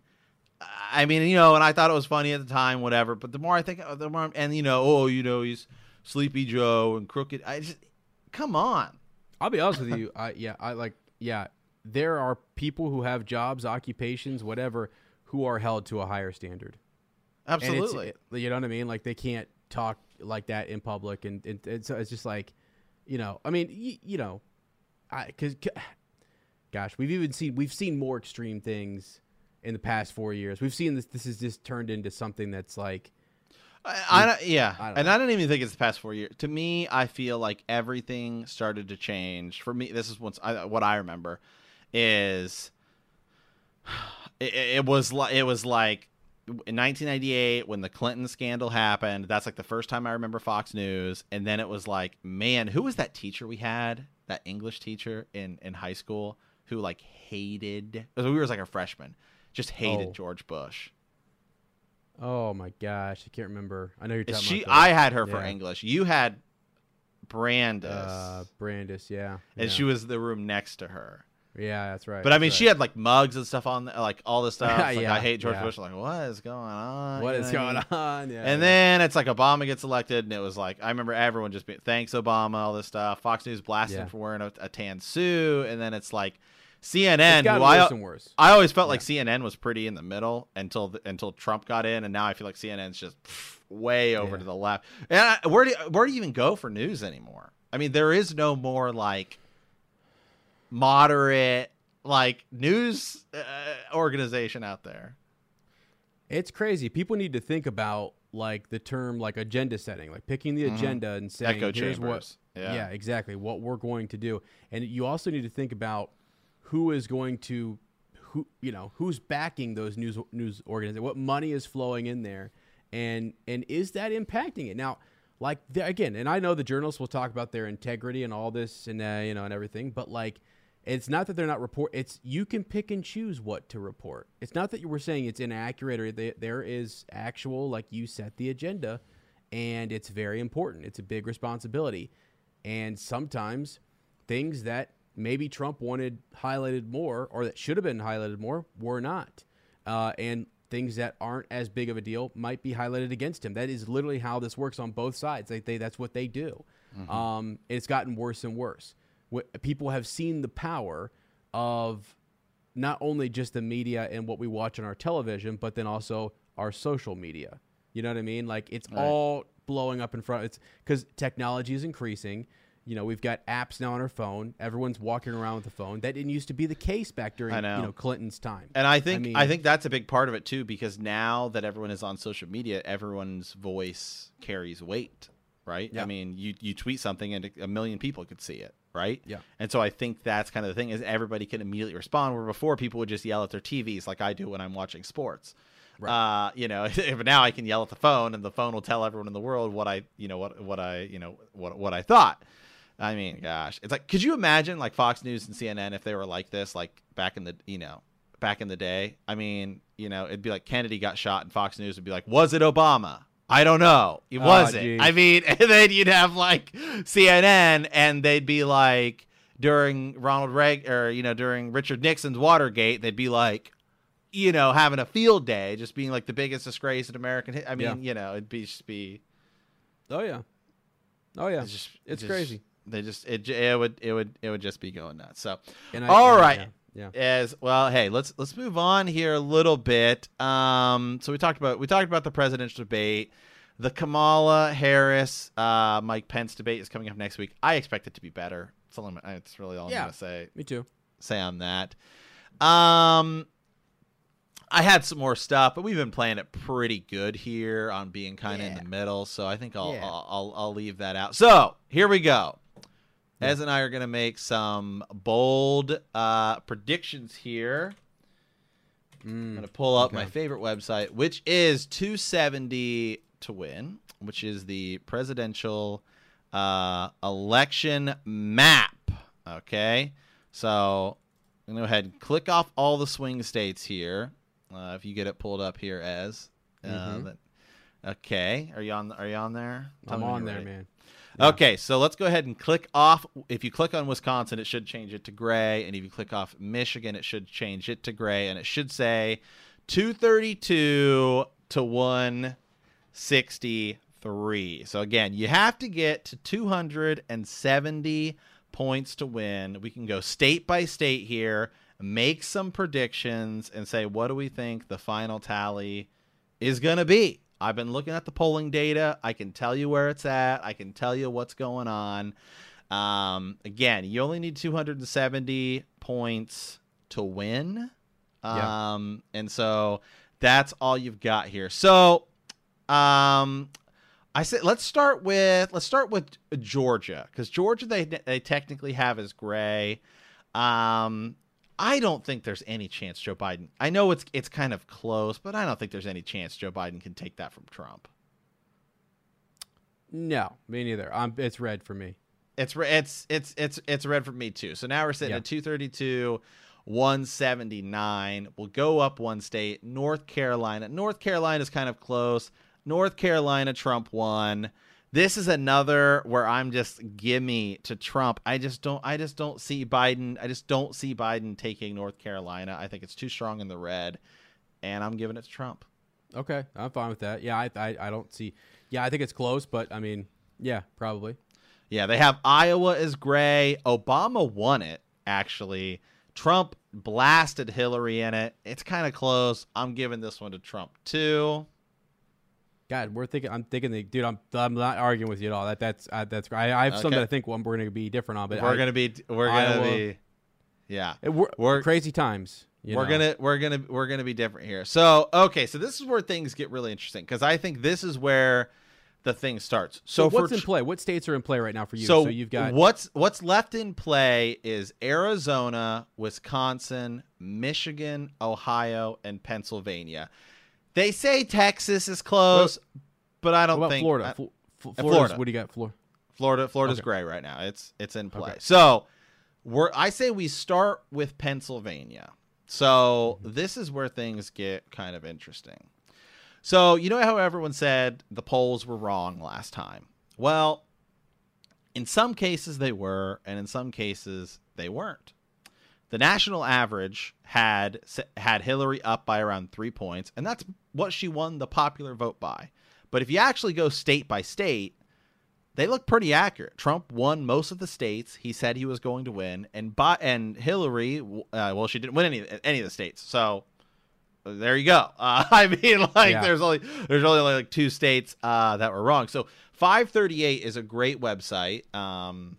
i mean you know and i thought it was funny at the time whatever but the more i think uh, the more I'm- and you know oh you know he's sleepy joe and crooked i just come on I'll be honest with you. I yeah, I like yeah. There are people who have jobs, occupations, whatever, who are held to a higher standard. Absolutely you know what I mean? Like they can't talk like that in public, and, and, and so it's just like, you know, I mean, y- you know, I because, gosh, we've even seen we've seen more extreme things in the past four years. We've seen this. This has just turned into something that's like, I, I don't- yeah, I don't and know. I don't even think it's the past four years. To me, I feel like everything started to change. For me, this is what's I, what I remember is it, it was like it was like in 1998 when the Clinton scandal happened. That's like the first time I remember Fox News, and then it was like, man, who was that teacher we had? That English teacher in in high school who like hated. We were like a freshman, just hated Oh. George Bush. oh my gosh, I can't remember. I know you're talking She, about. I had her for English. You had Brandis, uh, Brandis, yeah, and yeah. she was the room next to her. yeah, that's right. But I mean, that's she had like mugs and stuff on, like all this stuff. Like, Yeah, I hate George yeah. Bush. Like, what is going on? What You is know what I going mean? on? Yeah, And yeah. then it's like Obama gets elected, and it was like I remember everyone just being thanks Obama, all this stuff. Fox News blasting Yeah. for wearing a, a tan suit, and then it's like CNN, who I, worse and worse. I always felt like CNN was pretty in the middle until the, until Trump got in, and now I feel like CNN's just pff, way over Yeah. to the left. And I, where do you, where do you even go for news anymore? I mean, there is no more like moderate like news uh, organization out there. It's crazy. People need to think about like the term like agenda setting, like picking the Mhm. agenda and saying Echo here's what chambers. Yeah. exactly what we're going to do. And you also need to think about who is going to who you know, who's backing those news news organizations, what money is flowing in there and and is that impacting it? Now, like the, again, and I know the journalists will talk about their integrity and all this and uh, you know and everything, but like it's not that they're not report. It's you can pick and choose what to report. It's not that you were saying it's inaccurate or they, there is actual like you set the agenda, and it's very important. It's a big responsibility, and sometimes things that maybe Trump wanted highlighted more or that should have been highlighted more were not, uh, and things that aren't as big of a deal might be highlighted against him. That is literally how this works on both sides. They, they that's what they do. Um, it's gotten worse and worse. What, people have seen the power of not only just the media and what we watch on our television, but then also our social media. You know what I mean? Like it's Right. all blowing up in front. It's because technology is increasing. You know, we've got apps now on our phone. Everyone's walking around with a phone. That didn't used to be the case back during know. you know Clinton's time. And I think I, mean- think that's a big part of it too, because now that everyone is on social media, everyone's voice carries weight, right? Yeah. I mean, you you tweet something and a million people could see it, right? Yeah. And so I think that's kind of the thing is everybody can immediately respond. Where before people would just yell at their TVs, like I do when I'm watching sports. Right. Uh, you know, but now I can yell at the phone, and the phone will tell everyone in the world what I, you know, what what I, you know, what what I thought. I mean, gosh, it's like, could you imagine like Fox News and CNN if they were like this, like back in the, you know, back in the day? I mean, you know, it'd be like Kennedy got shot, and Fox News would be like, "Was it Obama?" I don't know. It Oh, wasn't. geez. I mean, and then you'd have like CNN, and they'd be like during Ronald Reagan or you know during Richard Nixon's Watergate, they'd be like, you know, having a field day, just being like the biggest disgrace in American. hi- I mean, Yeah. you know, it'd be just be Oh yeah. Oh yeah. it's just It's just- crazy. They just it, it would it would it would just be going nuts. So And All yeah, right. Yeah. as well, hey, let's let's move on here a little bit. Um, so we talked about we talked about the presidential debate. The Kamala Harris uh, Mike Pence debate is coming up next week. I expect it to be better. It's, all I'm, it's really all I'm Yeah. gonna say Me too. say on that. Um, I had some more stuff, but we've been playing it pretty good here on being kind of in the middle. So I think I'll, Yeah. I'll, I'll I'll leave that out. So here we go. Ez and I are gonna make some bold uh, predictions here. I'm Mm. gonna pull up my favorite website, which is 270 to win, which is the presidential uh, election map. Okay, so I'm gonna go ahead and click off all the swing states here. Uh, if you get it pulled up here, as uh, Mhm. that- okay, are you on? Are you on there? Tell I'm on there, ready. man. Okay, so let's go ahead and click off. If you click on Wisconsin, it should change it to gray, and if you click off Michigan, it should change it to gray, and it should say 232 to 163. So again, you have to get to 270 points to win. We can go state by state here, make some predictions, and say what do we think the final tally is going to be. I've been looking at the polling data. I can tell you where it's at. I can tell you what's going on. Um, again, you only need 270 points to win. Yeah. Um, and so that's all you've got here. So, um, I said let's start with let's start with Georgia because Georgia they they technically have as gray. Um, I don't think there's any chance Joe Biden. I know it's it's kind of close, but I don't think there's any chance Joe Biden can take that from Trump. No, me neither. I'm, it's red for me. It's re- it's it's it's it's red for me too. So now we're sitting Yeah. at 232, 179. We'll go up one state, North Carolina. North Carolina is kind of close. North Carolina, Trump won. This is another where I'm just gimme to Trump. I just don't I just don't see Biden. I just don't see Biden taking North Carolina. I think it's too strong in the red, and I'm giving it to Trump. Okay, I'm fine with that. Yeah, I, I, I don't see. Yeah, I think it's close, but I mean, yeah, probably. Yeah, they have Iowa as gray. Obama won it, actually. Trump blasted Hillary in it. It's kind of close. I'm giving this one to Trump, too. God, we're thinking. I'm thinking, the, dude. I'm, I'm not arguing with you at all. That, that's, uh, that's. I, I have some Okay. that I think one we're going to be different on, but we're I- gonna be we're gonna be yeah. it- we're, we're- crazy times. you we're know. gonna we're gonna we're gonna be different here. So okay, so this is where things get really interesting because I think this is where the thing starts. So, So, what's in play? What states are in play right now for you? So, you've got what's what's left in play is Arizona, Wisconsin, Michigan, Ohio, and Pennsylvania. They say Texas is close, but I don't about think Florida? uh, Fl- Fl- Florida's- Florida. What do you got? Florida. Florida Florida's Okay. gray right now. It's it's in play. Okay. So we're I say we start with Pennsylvania. So Mm-hmm. this is where things get kind of interesting. So you know how everyone said the polls were wrong last time. Well, in some cases they were, and in some cases they weren't. The national average had had Hillary up by around three points, and that's what she won the popular vote by. But if you actually go state by state, they look pretty accurate. Trump won most of the states he said he was going to win, and Bi- and Hillary, uh, well, she didn't win any any of the states. So there you go. Uh, I mean, like Yeah. there's only there's only like two states uh, that were wrong. So 538 is a great website. Um,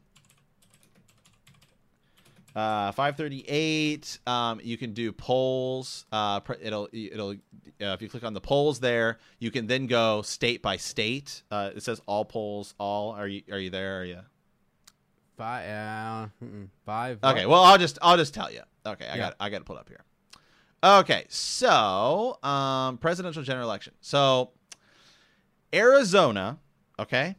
uh, 538. Um, you can do polls. Uh, it'll it'll uh, if you click on the polls there, you can then go state by state. Uh, it says all polls. All are you are you there? Are you? Five. Uh, five. Okay, well I'll just I'll just tell you. Okay, I Yeah. got I got it pulled up here. Okay, so um, presidential general election. So Arizona, okay,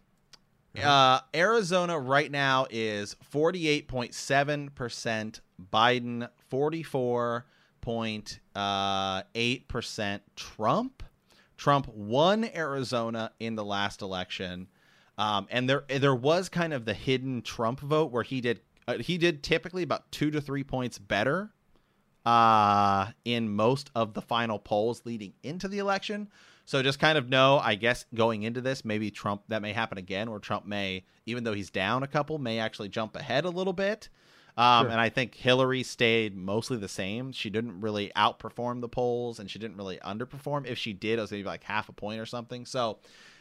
uh, Arizona right now is forty eight point seven percent Biden, forty four point eight percent Trump. Trump won Arizona in the last election. Um, and there there was kind of the hidden Trump vote where he did uh, he did typically about two to three points better uh, in most of the final polls leading into the election. So just kind of know, I guess, going into this, maybe Trump that may happen again, or Trump may, even though he's down a couple, may actually jump ahead a little bit. Um, Sure. And I think Hillary stayed mostly the same. She didn't really outperform the polls, and she didn't really underperform. If she did, it was maybe like half a point or something. So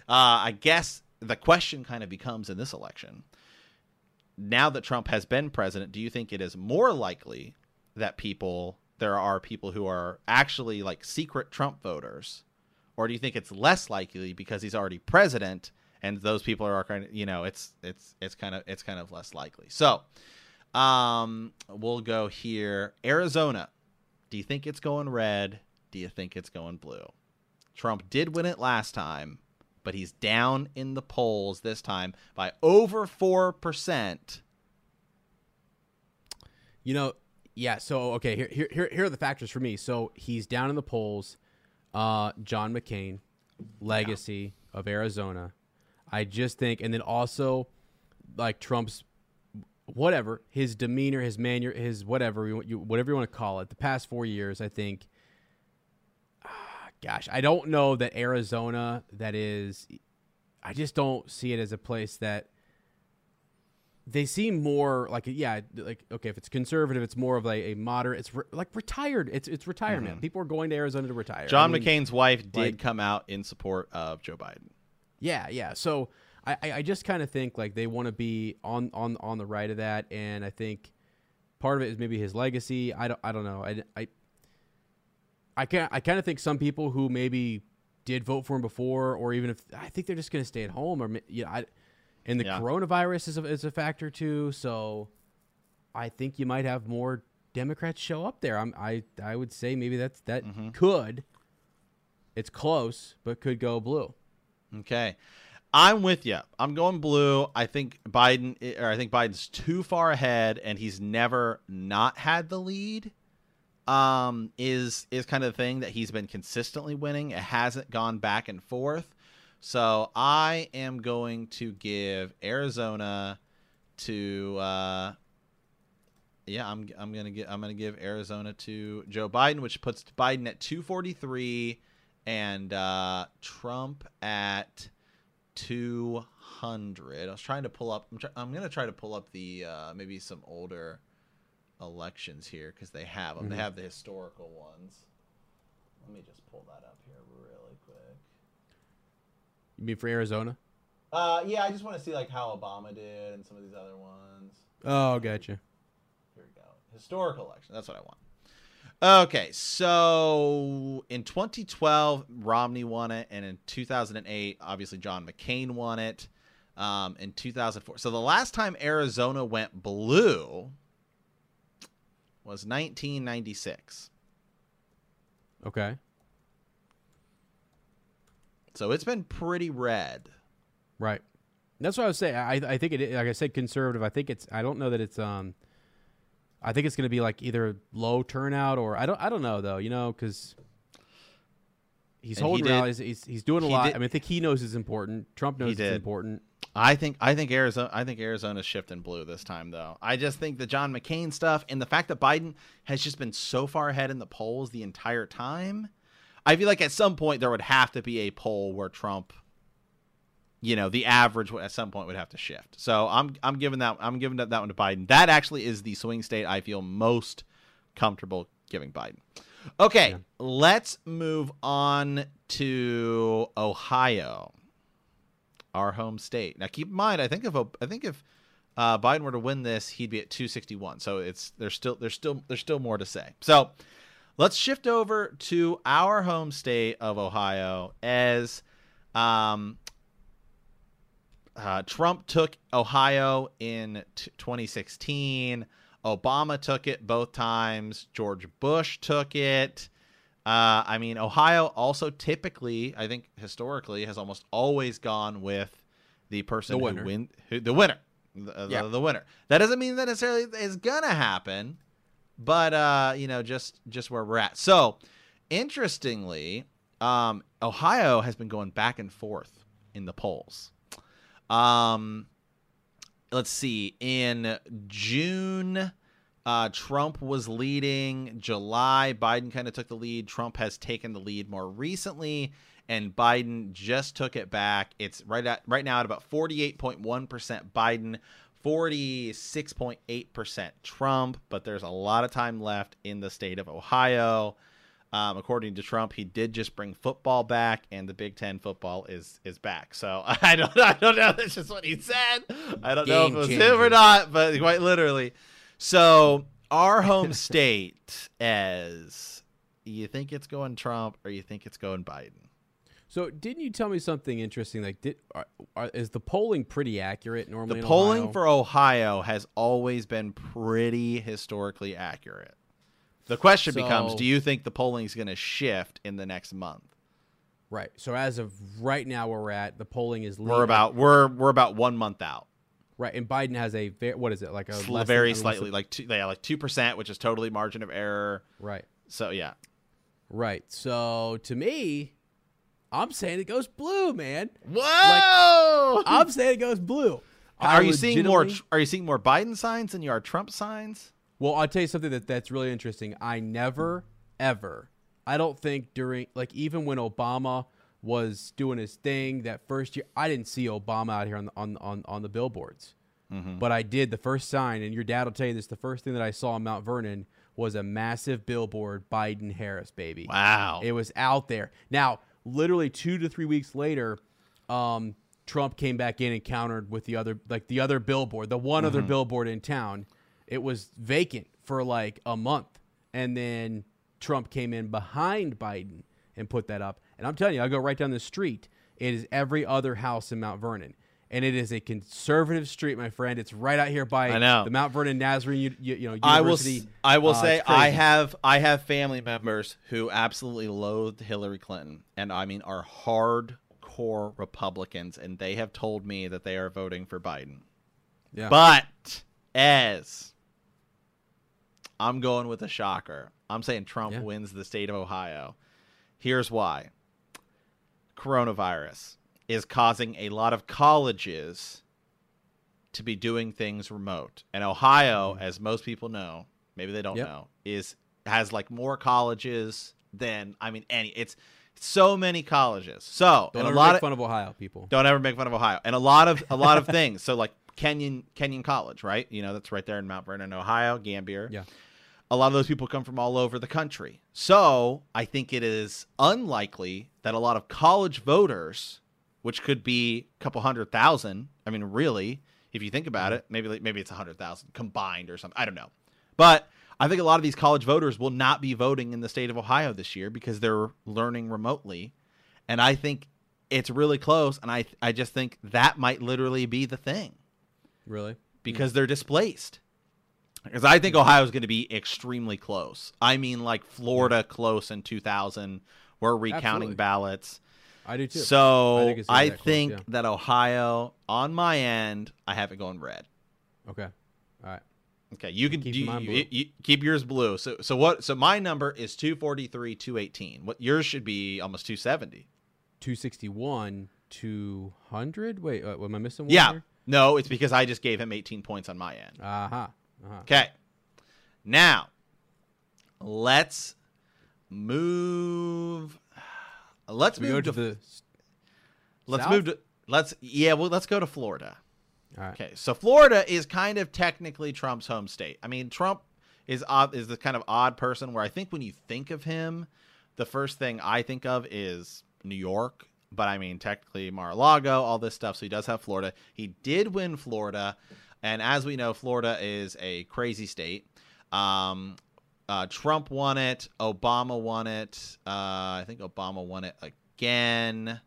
uh, I guess the question kind of becomes in this election now that Trump has been president, do you think it is more likely that people there are people who are actually like secret Trump voters, or do you think it's less likely because he's already president and those people are kind of you know it's it's it's kind of it's kind of less likely. So, um, we'll go here. Arizona. Do you think it's going red? Do you think it's going blue? Trump did win it last time, but he's down in the polls this time by over 4%. You know, yeah. So okay, here here, here are the factors for me. So he's down in the polls. Uh, John McCain, legacy of Arizona. I just think, and then also, like Trump's, whatever his demeanor, his manner, his whatever you whatever you want to call it. The past four years, I think. ah, Gosh, I don't know that Arizona. That is, I just don't see it as a place that they seem more like yeah like okay if it's conservative it's more of like a moderate it's re- like retired it's it's retirement. People are going to arizona to retire. Mm-hmm. John I mean, McCain's wife did like- come out in support of Joe Biden. yeah yeah. So i I- just kind of think like they want to be on on on the right of that and i think part of it is maybe his legacy. I don't i don't know. I i i can i kind of think some people who maybe did vote for him before or even if i think they're just going to stay at home or ma- yeah i and the Yeah. coronavirus is a, is a factor too so i think you might have more democrats show up there I'm, i i would say maybe that's that Mm-hmm. could it's close but could go blue Okay. I'm with you. I'm going blue. I think Biden or I think Biden's too far ahead and he's never not had the lead. Um is is kind of the thing that he's been consistently winning. It hasn't gone back and forth. So I am going to give Arizona to uh yeah, I'm I'm gonna get I'm gonna give Arizona to Joe Biden, which puts Biden at 243 and uh, Trump at 200. I was trying to pull up. I'm, try, I'm gonna try to pull up the uh, maybe some older elections here because they have them. They have the historical ones. Let me just pull that up here really quick. You mean for arizona Uh, yeah, I just want to see like how Obama did and some of these other ones. oh gotcha Here we go. Historical election. That's what I want. Okay, so in 2012, Romney won it, and in 2008, obviously John McCain won it. Um, in 2004, so the last time Arizona went blue was 1996. okay So it's been pretty red. Right. That's what I was saying. I I think it like I said conservative. I think it's I don't know that it's um I think it's going to be like either low turnout or I don't I don't know though, you know, cuz he's And he holding did- rallies. He's he's doing a he lot. did- I mean, I think he knows it's important. Trump knows He it's important. I think I think Arizona I think Arizona's shifting blue this time though. I just think the John McCain stuff and the fact that Biden has just been so far ahead in the polls the entire time. I feel like at some point there would have to be a poll where Trump you know the average at some point would have to shift. So I'm I'm giving that I'm giving that, that one to Biden. That actually is the swing state I feel most comfortable giving Biden. Okay, Yeah. let's move on to Ohio, our home state. Now keep in mind, I think if I think if uh, Biden were to win this, he'd be at 261. So it's there's still there's still there's still more to say. So let's shift over to our home state of Ohio as um, uh, Trump took Ohio in t- 2016. Obama took it both times. George Bush took it. Uh, I mean, Ohio also typically, I think historically, has almost always gone with the person The who win, who, the winner, the, Yeah. the, the winner. That doesn't mean that necessarily is gonna happen, but uh, you know, just just where we're at. So, interestingly, um, Ohio has been going back and forth in the polls. Um, let's see. In June, uh, Trump was leading. July, Biden kind of took the lead. Trump has taken the lead more recently, and Biden just took it back. It's right at right now at about forty-eight point one percent Biden. 46.8% Trump, but there's a lot of time left in the state of Ohio. Um, according to Trump, he did just bring football back, and the Big Ten football is is back. So I don't I don't know. That's just what he said. I don't know if Game it was him or not, but quite literally. So our home state, as you think it's going Trump or you think it's going Biden? So didn't you tell me something interesting? Like, did are, are, is the polling pretty accurate normally? The in polling Ohio? for Ohio has always been pretty historically accurate. The question becomes: Do you think the polling is going to shift in the next month? right. So as of right now, where we're at, the polling is We're about we're we're about one month out. right, and Biden has a what is it like a Sl- very slightly, like two, yeah, like two percent, which is totally margin of error. right, So yeah, right. So to me, I'm saying it goes blue, man. whoa! I'm saying it goes blue. I are you seeing more? Are you seeing more Biden signs than you are Trump signs? Well, I'll tell you something that that's really interesting. I never, ever, I don't think during like even when Obama was doing his thing that first year, I didn't see Obama out here on the on on, on the billboards. Mm-hmm. But I did the first sign, and your dad will tell you this. The first thing that I saw in Mount Vernon was a massive billboard, Biden Harris, baby. Wow. It was out there. Now, literally two to three weeks later, um, Trump came back in and countered with the other, like the other billboard, the one other billboard in town. It was vacant for like a month, and then Trump came in behind Biden and put that up. And I'm telling you, I go right down the street. It is every other house in Mount Vernon. And it is a conservative street, my friend. It's right out here by I know. the Mount Vernon Nazarene, you, you, you know, I will. University. I will Uh, say I have. I have family members who absolutely loathed Hillary Clinton, and I mean are hardcore Republicans, and they have told me that they are voting for Biden. Yeah. But as I'm going with a shocker, I'm saying Trump Yeah. wins the state of Ohio. Here's why: coronavirus is causing a lot of colleges to be doing things remote. And Ohio, mm-hmm. as most people know, maybe they don't Yep. know, is has like more colleges than I mean any. It's so many colleges. So Don't ever lot make of fun of Ohio people. don't ever make fun of Ohio. And a lot of a lot of things. So like Kenyon Kenyon College, right? You know, that's right there in Mount Vernon, Ohio, Gambier. Yeah. A lot of those people come from all over the country. So I think it is unlikely that a lot of college voters, which could be a couple hundred thousand, I mean, really, if you think about mm-hmm. it, maybe maybe it's a hundred thousand combined or something. I don't know. But I think a lot of these college voters will not be voting in the state of Ohio this year because they're learning remotely. And I think it's really close. And I, I just think that might literally be the thing Really? because mm. they're displaced. Because I think mm-hmm. Ohio is going to be extremely close. I mean, like Florida close in 2000. We're recounting Absolutely. ballots. I do too. So I think I that close, yeah. that Ohio, on my end, I have it going red. Okay. All right. Okay, you can Keep you, you- you- keep yours blue. So so what? So my number is 243, 218. What yours should be almost 270. 261, 200? Wait, uh, am I missing one Yeah. here? No, it's because I just gave him 18 points on my end. Uh-huh. Uh-huh. Okay. Now, let's move. Let's move to to, the let's south? move to let's yeah, well, let's go to Florida. All right. Okay, so Florida is kind of technically Trump's home state. I mean, Trump is odd, is the kind of odd person where I think when you think of him, the first thing I think of is New York. But I mean, technically Mar-a-Lago, all this stuff. So he does have Florida. He did win Florida, and as we know, Florida is a crazy state. Um, uh, Trump won it. Obama won it. Uh, I think Obama won it again.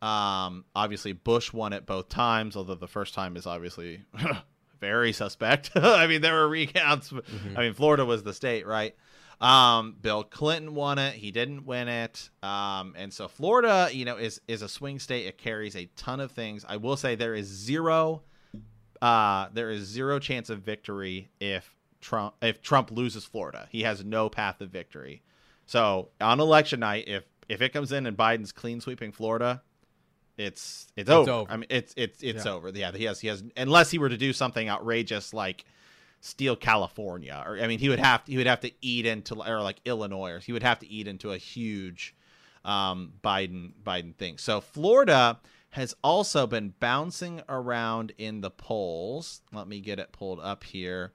Um, obviously, Bush won it both times, although the first time is obviously very suspect. I mean, there were recounts. I mean, Florida was the state, right? Um, Bill Clinton won it. He didn't win it. Um, and so Florida, you know, is is a swing state. It carries a ton of things. I will say there is zero, uh, there is zero chance of victory if Trump if Trump loses Florida. He has no path of victory. So on election night, if if it comes in and Biden's clean sweeping Florida, it's it's, over. over. I mean, it's it's it's Yeah. over. Yeah, he has he has unless he were to do something outrageous like steal California, or I mean, he would have to, he would have to eat into or like Illinois, or he would have to eat into a huge um, Biden Biden thing. So Florida has also been bouncing around in the polls. Let me get it pulled up here.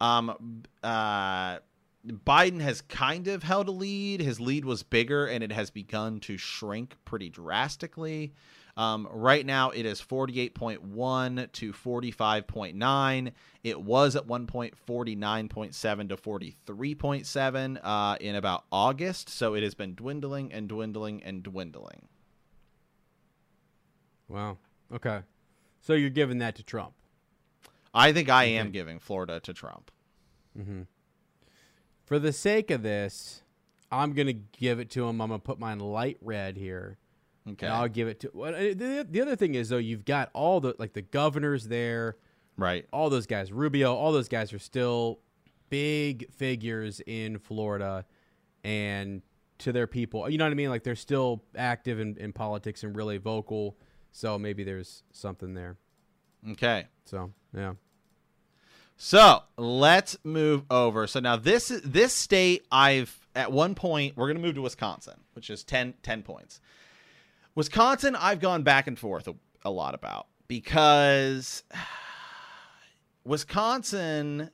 Um, uh, Biden has kind of held a lead. His lead was bigger, and it has begun to shrink pretty drastically. Um, right now, it is 48.1 to 45.9. It was at one point 49.7 to 43.7 uh, in about August. So it has been dwindling and dwindling and dwindling. Wow. Okay. So you're giving that to Trump. I think I am giving Florida to Trump. For the sake of this, I'm gonna give it to him. I'm gonna put mine light red here. Okay. And I'll give it to. Well, uh, the, the other thing is though, you've got all the like the governors there, right. all those guys, Rubio, all those guys are still big figures in Florida, and to their people, you know what I mean? Like they're still active in, in politics and really vocal. So maybe there's something there. Okay. So yeah. So let's move over. So now this is this state I've at one point we're gonna move to Wisconsin, which is 10, 10 points. Wisconsin, I've gone back and forth a, a lot about because Wisconsin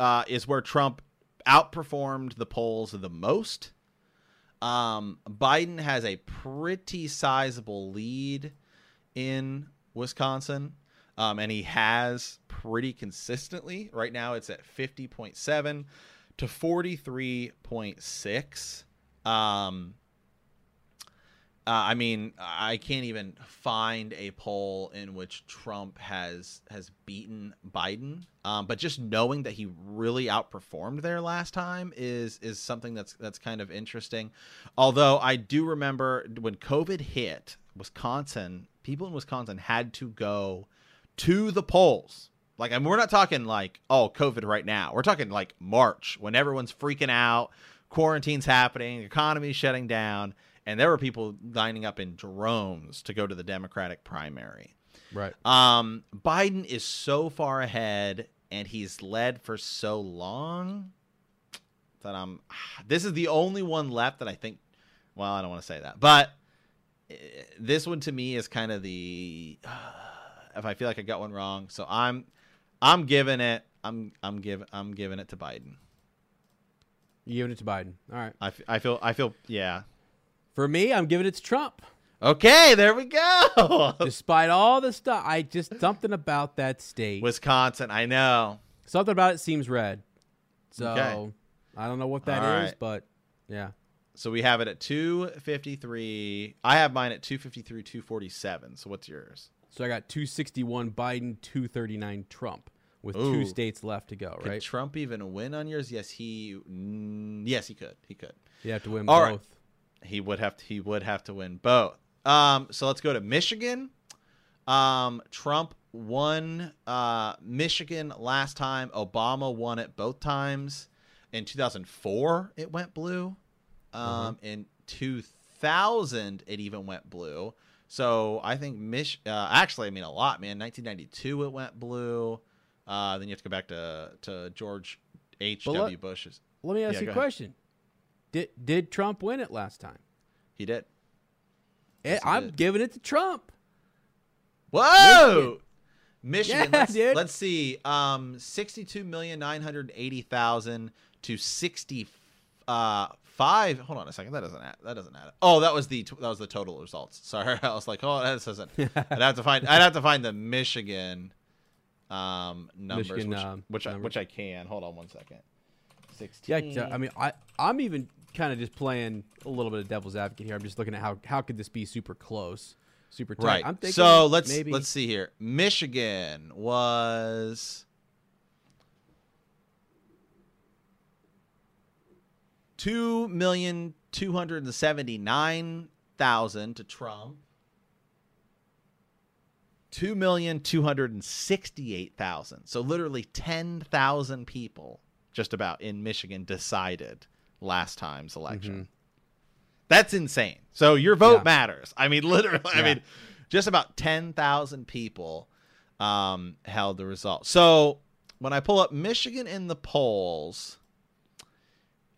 uh, is where Trump outperformed the polls the most. Um, Biden has a pretty sizable lead in Wisconsin, um, and he has pretty consistently. Right now, it's at 50.7 to 43.6. Um, uh, I mean, I can't even find a poll in which Trump has has beaten Biden. Um, but just knowing that he really outperformed there last time is is something that's that's kind of interesting. Although I do remember when COVID hit Wisconsin, people in Wisconsin had to go to the polls. Like, I mean, we're not talking like, oh, COVID right now. We're talking like March when everyone's freaking out, quarantine's happening, economy's shutting down, and there were people lining up in drones to go to the Democratic primary. Right. Um, Biden is so far ahead and he's led for so long that I'm. This is the only one left that I think. Well, I don't want to say that, but eh, this one to me is kind of the. If I feel like I got one wrong, so I'm, I'm giving it. I'm I'm giving I'm giving it to Biden. You giving it to Biden. All right. I, f- I feel I feel yeah. For me, I'm giving it to Trump. Okay, there we go. Despite all the stuff, I just something about that state. Wisconsin, I know. Something about it seems red. So Okay. I don't know what that is, All right. but yeah. So we have it at 253. I have mine at 253, 247. So what's yours? So I got 261 Biden, 239 Trump, with Ooh. two states left to go. Could Right? Trump even win on yours? Yes, he. Mm, yes, he could. He could. you have to win All both. right. He would have to. He would have to win both. Um. So let's go to Michigan. Um. Trump won. Uh. Michigan last time. Obama won it both times. In 2004, it went blue. Um. In 2000, it even went blue. So I think Mich. Uh, actually, I mean a lot, man. 1992, it went blue. Uh. Then you have to go back to to George H. But W. let- Bush's. Let me ask Yeah, you a ahead. question. Did did Trump win it last time? He did. Eh, Yes, he I'm did. giving it to Trump. Whoa! Michigan. Yeah, let's, dude. let's see. Um, sixty-two million nine hundred eighty thousand to sixty. Uh, five. Hold on a second. That doesn't add. That doesn't add. Up. Oh, that was the that was the total results. Sorry, I was like, oh, that doesn't. I'd have to find. I'd have to find the Michigan um numbers, Michigan, which um, which, I, which I can. Hold on one second. Sixteen. Yeah, I mean, I I'm even kind of just playing a little bit of devil's advocate here. I'm just looking at how how could this be super close, super tight. Right. I'm thinking so let's maybe let's see here. Michigan was two million two hundred and seventy nine thousand to Trump. Two million two hundred and sixty eight thousand. So literally ten thousand people just about in Michigan decided last time's election. That's insane. So your vote Yeah. matters. I mean, literally. I mean, just about ten thousand people um, held the result. So when I pull up Michigan in the polls,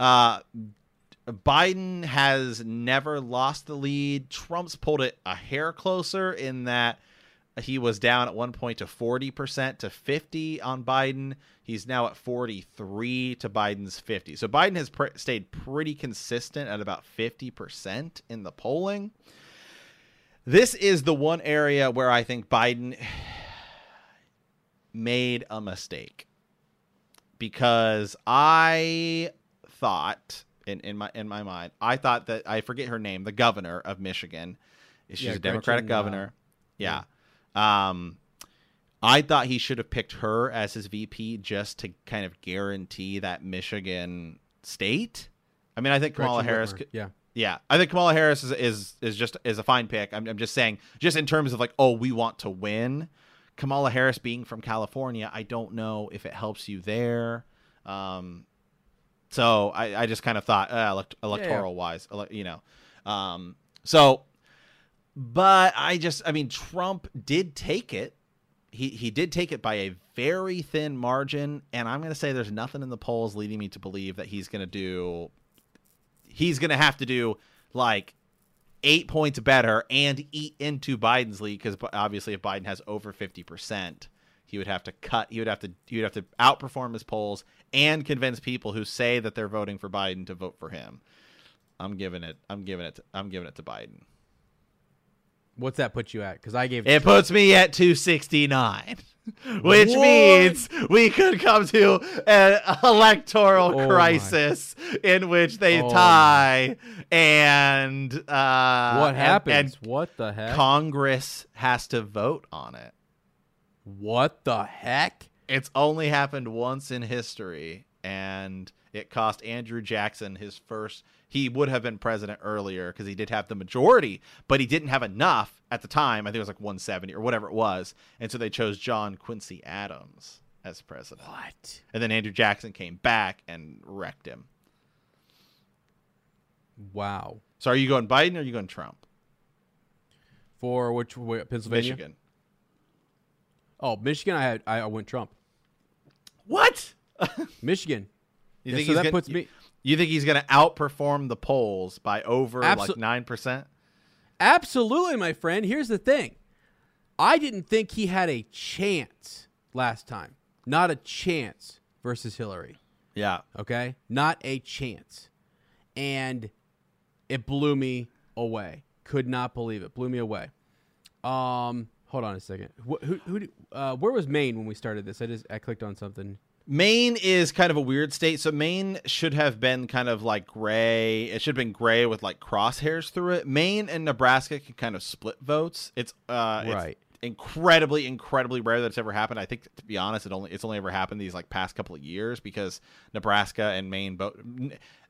uh, Biden has never lost the lead. Trump's pulled it a hair closer in that he was down at one point to 40% to 50 on Biden. He's now at 43 to Biden's 50. So Biden has stayed pretty consistent at about 50% in the polling. This is the one area where I think Biden made a mistake because I thought in, in my in my mind I thought that I forget her name the governor of Michigan she's Yeah, a Democratic Gretchen, uh, governor yeah um I thought he should have picked her as his VP just to kind of guarantee that Michigan state I mean I think Kamala Gretchen Harris Whitmer, could, Yeah. yeah, I think Kamala Harris is is, is just is a fine pick. I'm, I'm just saying, just in terms of like, oh, we want to win. Kamala Harris being from California, I don't know if it helps you there. Um, so I, I just kind of thought, uh, elect- electoral wise, ele- you know. Um, so, but I just, I mean, Trump did take it. He he did take it by a very thin margin, and I'm going to say there's nothing in the polls leading me to believe that he's going to do he's going to have to do like eight points better and eat into Biden's lead because obviously if Biden has over 50%, he would have to cut, he would have to, he would have to outperform his polls and convince people who say that they're voting for Biden to vote for him. I'm giving it, I'm giving it, to, I'm giving it to Biden. What's that put you at? Because I gave It puts me at 269. Which What? means we could come to an electoral Oh my. crisis in which they Oh tie and uh what and- happens? and what the heck? Congress has to vote on it. What the heck? It's only happened once in history, and it cost Andrew Jackson his first. He would have been president earlier because he did have the majority, but he didn't have enough at the time. I think it was like 170 or whatever it was, and so they chose John Quincy Adams as president. What? And then Andrew Jackson came back and wrecked him. Wow. So are you going Biden or are you going Trump? For which Pennsylvania? Michigan. Oh, Michigan. I had I, I went Trump. What? Michigan. You Yeah, think so he's that gonna, puts me You think he's going to outperform the polls by over like nine percent? absolutely, my friend. Here's the thing. I didn't think he had a chance last time. Not a chance versus Hillary. Yeah. Okay? Not a chance. And it blew me away. Could not believe it. Blew me away. Um, hold on a second. Wh- who, who, do- uh, where was Maine when we started this? I just I clicked on something. Maine is kind of a weird state. So Maine should have been kind of like gray. It should have been gray with like crosshairs through it. Maine and Nebraska can kind of split votes. It's uh it's Right. incredibly, incredibly rare that it's ever happened. I think to be honest, it only it's only ever happened these like past couple of years because Nebraska and Maine both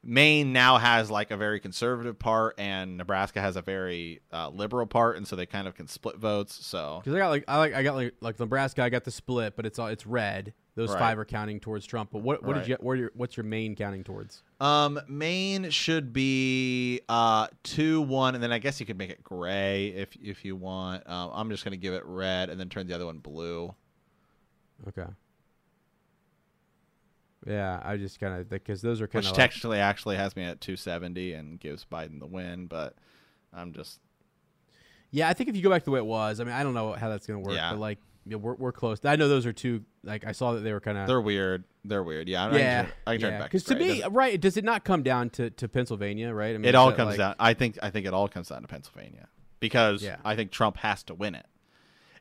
Maine now has like a very conservative part and Nebraska has a very uh, liberal part, and so they kind of can split votes. So Because I got like I like I got like like Nebraska. I got the split, but it's all it's red. Those Right. five are counting towards Trump. But what what Right. did you where your, what's your main counting towards? Um, Maine should be uh two one, and then I guess you could make it gray if if you want. Um, I'm just gonna give it red and then turn the other one blue. Okay. Yeah, I just kind of because those are kind of Which technically actually has me at 270 and gives Biden the win, but I'm just Yeah, I think if you go back to the way it was, I mean, I don't know how that's going to work, Yeah. but like, yeah, we're we're close. I know those are two. Like, I saw that they were kind of. They're weird. They're weird. Yeah. I Yeah, can turn, I can turn yeah. back. Because to me, doesn't- right? Does it not come down to, to Pennsylvania, right? I mean, it all comes like- down. I think. I think it all comes down to Pennsylvania because Yeah. I think Trump has to win it.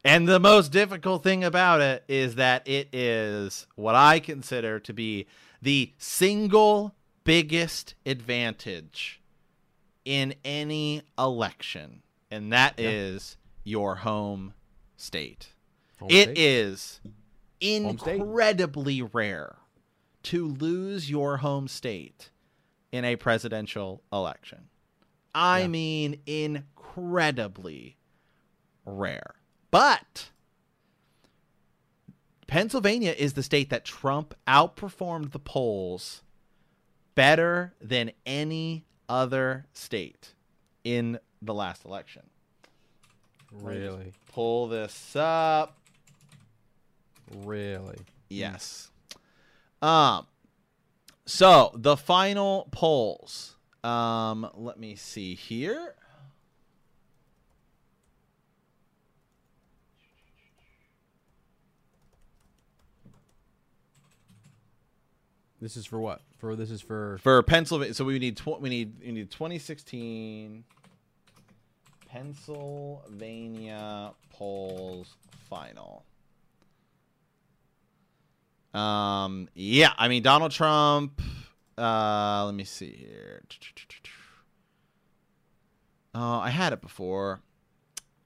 And the most difficult thing about it is that it is what I consider to be the single biggest advantage in any election, and that is your home state. Home It state? is incredibly rare to lose your home state in a presidential election. I Yeah. mean, incredibly rare. But Pennsylvania is the state that Trump outperformed the polls better than any other state in the last election. Let me just Really, Pull this up. really. Yes. Um so the final polls. Um let me see here. This is for what? For this is for For Pennsylvania so we need tw- we need we need 2016 Pennsylvania polls final. Um yeah, I mean Donald Trump uh let me see here. Oh, I had it before.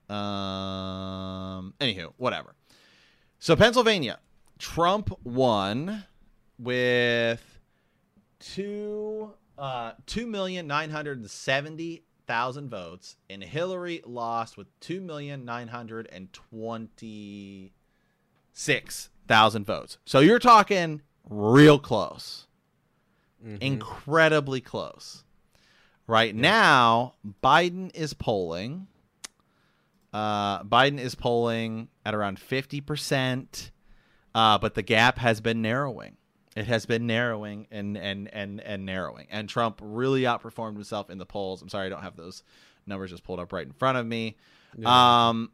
Um anywho, whatever. So Pennsylvania, Trump won with two uh two million nine hundred and seventy thousand votes, and Hillary lost with two million nine hundred and twenty six thousand votes. So you're talking real close, Mhm. incredibly close. Right now, Biden is polling. Uh, Biden is polling at around fifty percent, uh, but the gap has been narrowing. It has been narrowing and and and and narrowing. And Trump really outperformed himself in the polls. I'm sorry, I don't have those numbers just pulled up right in front of me. Yeah. Um,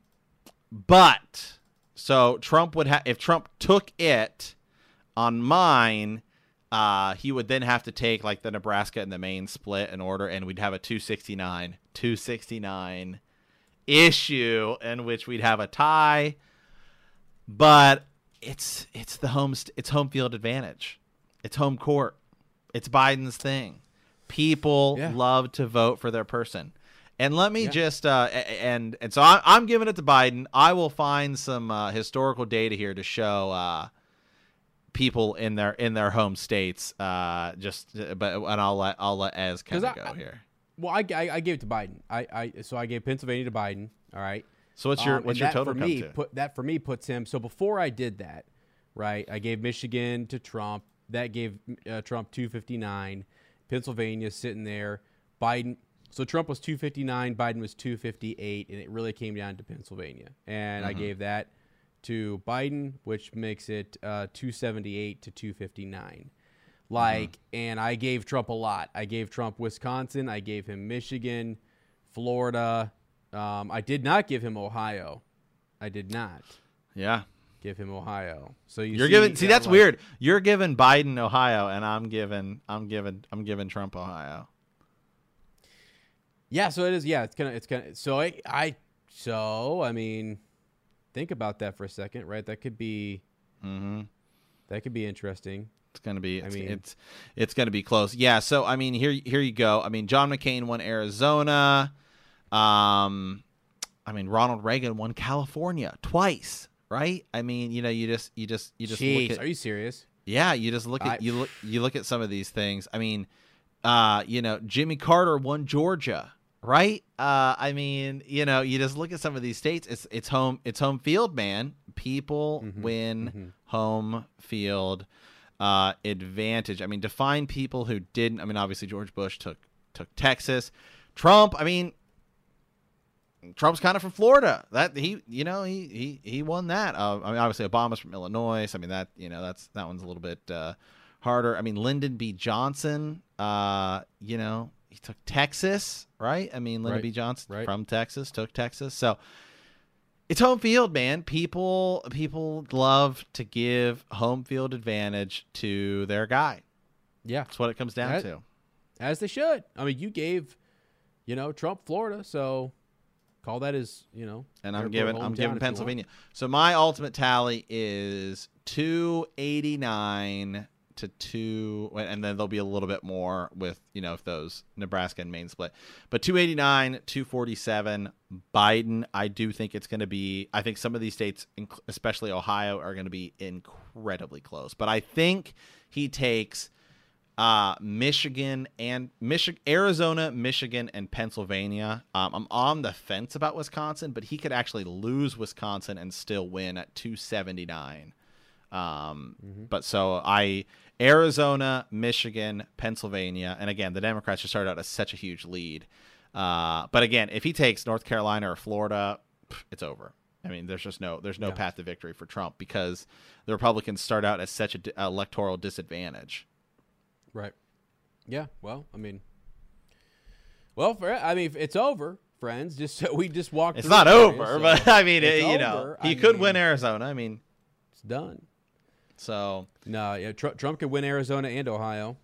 but so Trump would have if Trump took it on mine, uh, he would then have to take like the Nebraska and the Maine split in order, and we'd have a 269, 269 issue in which we'd have a tie. But it's it's the home it's home field advantage. It's home court. It's Biden's thing. People Yeah. love to vote for their person. And let me Yeah. just uh, and and so I, I'm giving it to Biden. I will find some uh, historical data here to show uh, people in their in their home states. Uh, just but and I'll let I'll let Ez kind of I- go here. Well, I, I, I gave it to Biden. I, I so I gave Pennsylvania to Biden. All right. So what's your Um, what's your total for come me to? put that for me puts him. So before I did that, right, I gave Michigan to Trump. That gave uh, Trump 259. Pennsylvania sitting there. Biden. So Trump was 259. Biden was 258, and it really came down to Pennsylvania. And Mm-hmm. I gave that to Biden, which makes it uh, 278 to 259. Like, Mm-hmm. and I gave Trump a lot. I gave Trump Wisconsin. I gave him Michigan, Florida. Um, I did not give him Ohio. I did not yeah, give him Ohio. So you you're see, giving. See, that's like- weird. You're giving Biden Ohio, and I'm giving I'm giving I'm giving Trump Ohio. Yeah, so it is. Yeah, it's kind of it's kind of. So I I so I mean, think about that for a second, right? That could be Mm-hmm. that could be interesting. It's gonna be. It's, mean- it's it's gonna be close. Yeah. So I mean, here here you go. I mean, John McCain won Arizona. Um, I mean, Ronald Reagan won California twice. Right. I mean, you know, you just you just you just Jeez, look at are you serious? yeah. You just look at I- you look you look at some of these things. I mean, uh, you know, Jimmy Carter won Georgia. Right. Uh, I mean, you know, you just look at some of these states. It's it's home it's home field, man. People Mhm, win mhm. home field uh, advantage. I mean, define people who didn't. I mean, obviously George Bush took took Texas. Trump. I mean, Trump's kind of from Florida. That he, you know, he he he won that. Uh, I mean, obviously Obama's from Illinois. I mean, that you know, that's that one's a little bit uh, harder. I mean, Lyndon B. Johnson. Uh, you know, he took Texas, right? I mean, Lyndon Right, B. Johnson right. from Texas took Texas, so it's home field, man. People people love to give home field advantage to their guy. Yeah, That's what it comes down That- to. as they should. I mean, you gave, you know, Trump Florida, so call that as you know. And I'm giving I'm giving. Pennsylvania. So my ultimate tally is 289 to 2 and then there'll be a little bit more with, you know, if those Nebraska and Maine split. But 289, 247 Biden, I do think it's going to be I think some of these states especially Ohio are going to be incredibly close. But I think he takes uh, Michigan and Michigan, Arizona, Michigan, and Pennsylvania. Um, I'm on the fence about Wisconsin, but he could actually lose Wisconsin and still win at 279. Um, But so I Arizona, Michigan, Pennsylvania, and again the Democrats just started out as such a huge lead. Uh, but again, if he takes North Carolina or Florida, it's over. I mean, there's just no there's no Yeah. path to victory for Trump because the Republicans start out as such an electoral disadvantage. Right. Yeah. Well, I mean, well, for I mean, it's over, friends. Just so we just walked. It's not over, so but I mean, it, you know, he I could mean, win Arizona. I mean, It's done. so No, yeah, Tr- Trump could win Arizona and Ohio.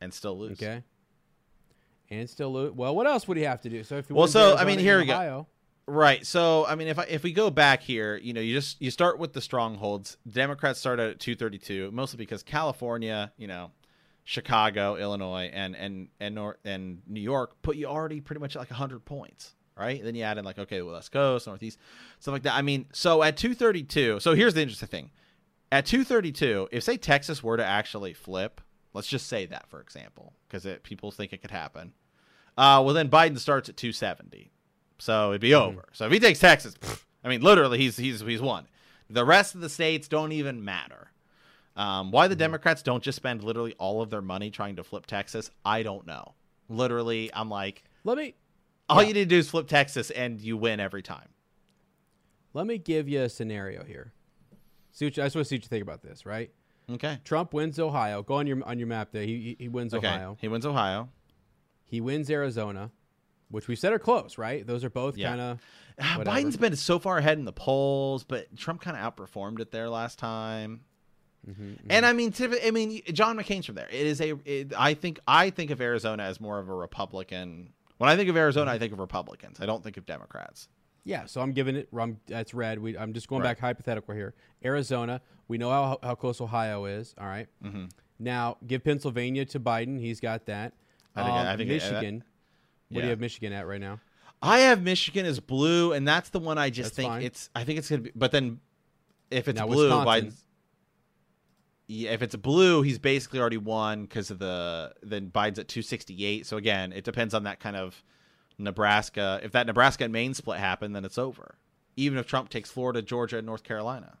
and still lose. Okay. And still lose. Well, what else would he have to do? So if he Well, so, I mean, here we go. Right. So, I mean, if I, if we go back here, you know, you just you start with the strongholds. Democrats start at 232, mostly because California, you know, Chicago, Illinois, and and and Nor- and New York put you already pretty much at like 100 points, right? And Then you add in like okay, well, West Coast, Northeast, stuff like that. I mean, so at 232, so here's the interesting thing. At 232, if say Texas were to actually flip, let's just say that for example, because people think it could happen. Uh, well, then Biden starts at 270. So it'd be over. So if he takes Texas, pff, I mean, literally, he's he's he's won. The rest of the states don't even matter. Um, why the Democrats don't just spend literally all of their money trying to flip Texas, I don't know. Literally, I'm like, let me all Yeah. you need to do is flip Texas, and you win every time. let me give you a scenario here. See what you, I just want to see what you think about this, right? Okay. Trump wins Ohio. Go on your on your map there. He he, he wins Okay. Ohio. He wins Ohio. He wins Arizona, which we said are close, right? Those are both Yeah. kind of Ah, Biden's been so far ahead in the polls, but Trump kind of outperformed it there last time. Mm-hmm, And I mean, I mean, John McCain's from there. It is a. It, I think I think of Arizona as more of a Republican. When I think of Arizona, I think of Republicans. I don't think of Democrats. Yeah, so I'm giving it. I'm, that's red. We, I'm just going Right. back hypothetical here. Arizona, we know how, how close Ohio is. All right? Mm-hmm. Now give Pennsylvania to Biden. He's got that. I think- Um, I think it- that- What do you have Michigan at right now? I have Michigan as blue, and that's the one I just That's think fine. it's. I think it's gonna be. But then, if it's Now, blue, Biden's. Yeah, if it's blue, he's basically already won because of the. Then Biden's at two sixty eight. So again, it depends on that kind of Nebraska. If that Nebraska and Maine split happened, then it's over. Even if Trump takes Florida, Georgia, and North Carolina.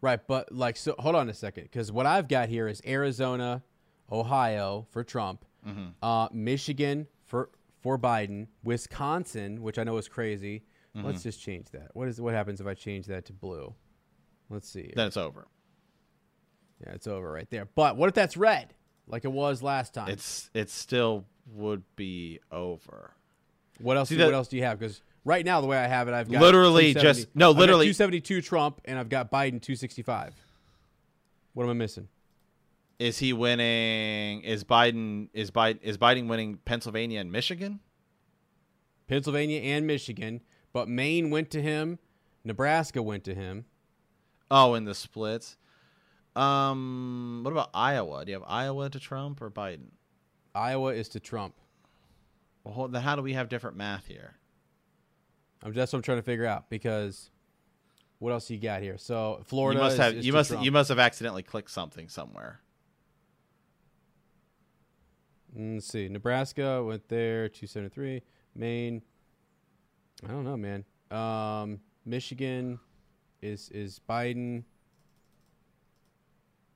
Right, but like, so hold on a second, because what I've got here is Arizona, Ohio for Trump, Mm-hmm. uh, Michigan for for Biden, Wisconsin, which I know is crazy. Mm-hmm. Let's just change that. What is what happens if I change that to blue? Let's see. here. Then it's over. Yeah, it's over right there. But what if that's red, like it was last time? It's it still would be over. what else? see what that- else do you have? Because right now, the way I have it, I've got Literally just- no, I've got literally- 272 Trump, and I've got Biden 265. What am I missing? Is he winning? Is Biden is Biden is Biden winning Pennsylvania and Michigan? Pennsylvania and Michigan, but Maine went to him, Nebraska went to him. Oh, in the splits. Um, what about Iowa? Do you have Iowa to Trump or Biden? Iowa is to Trump. Well, hold, then how do we have different math here? I'm that's what I'm trying to figure out because what else you got here? So Florida you must have is you must Trump. you must have accidentally clicked something somewhere. Mm, Let's see. Nebraska went there, 273. Maine. I don't know, man. Um, Michigan is is Biden.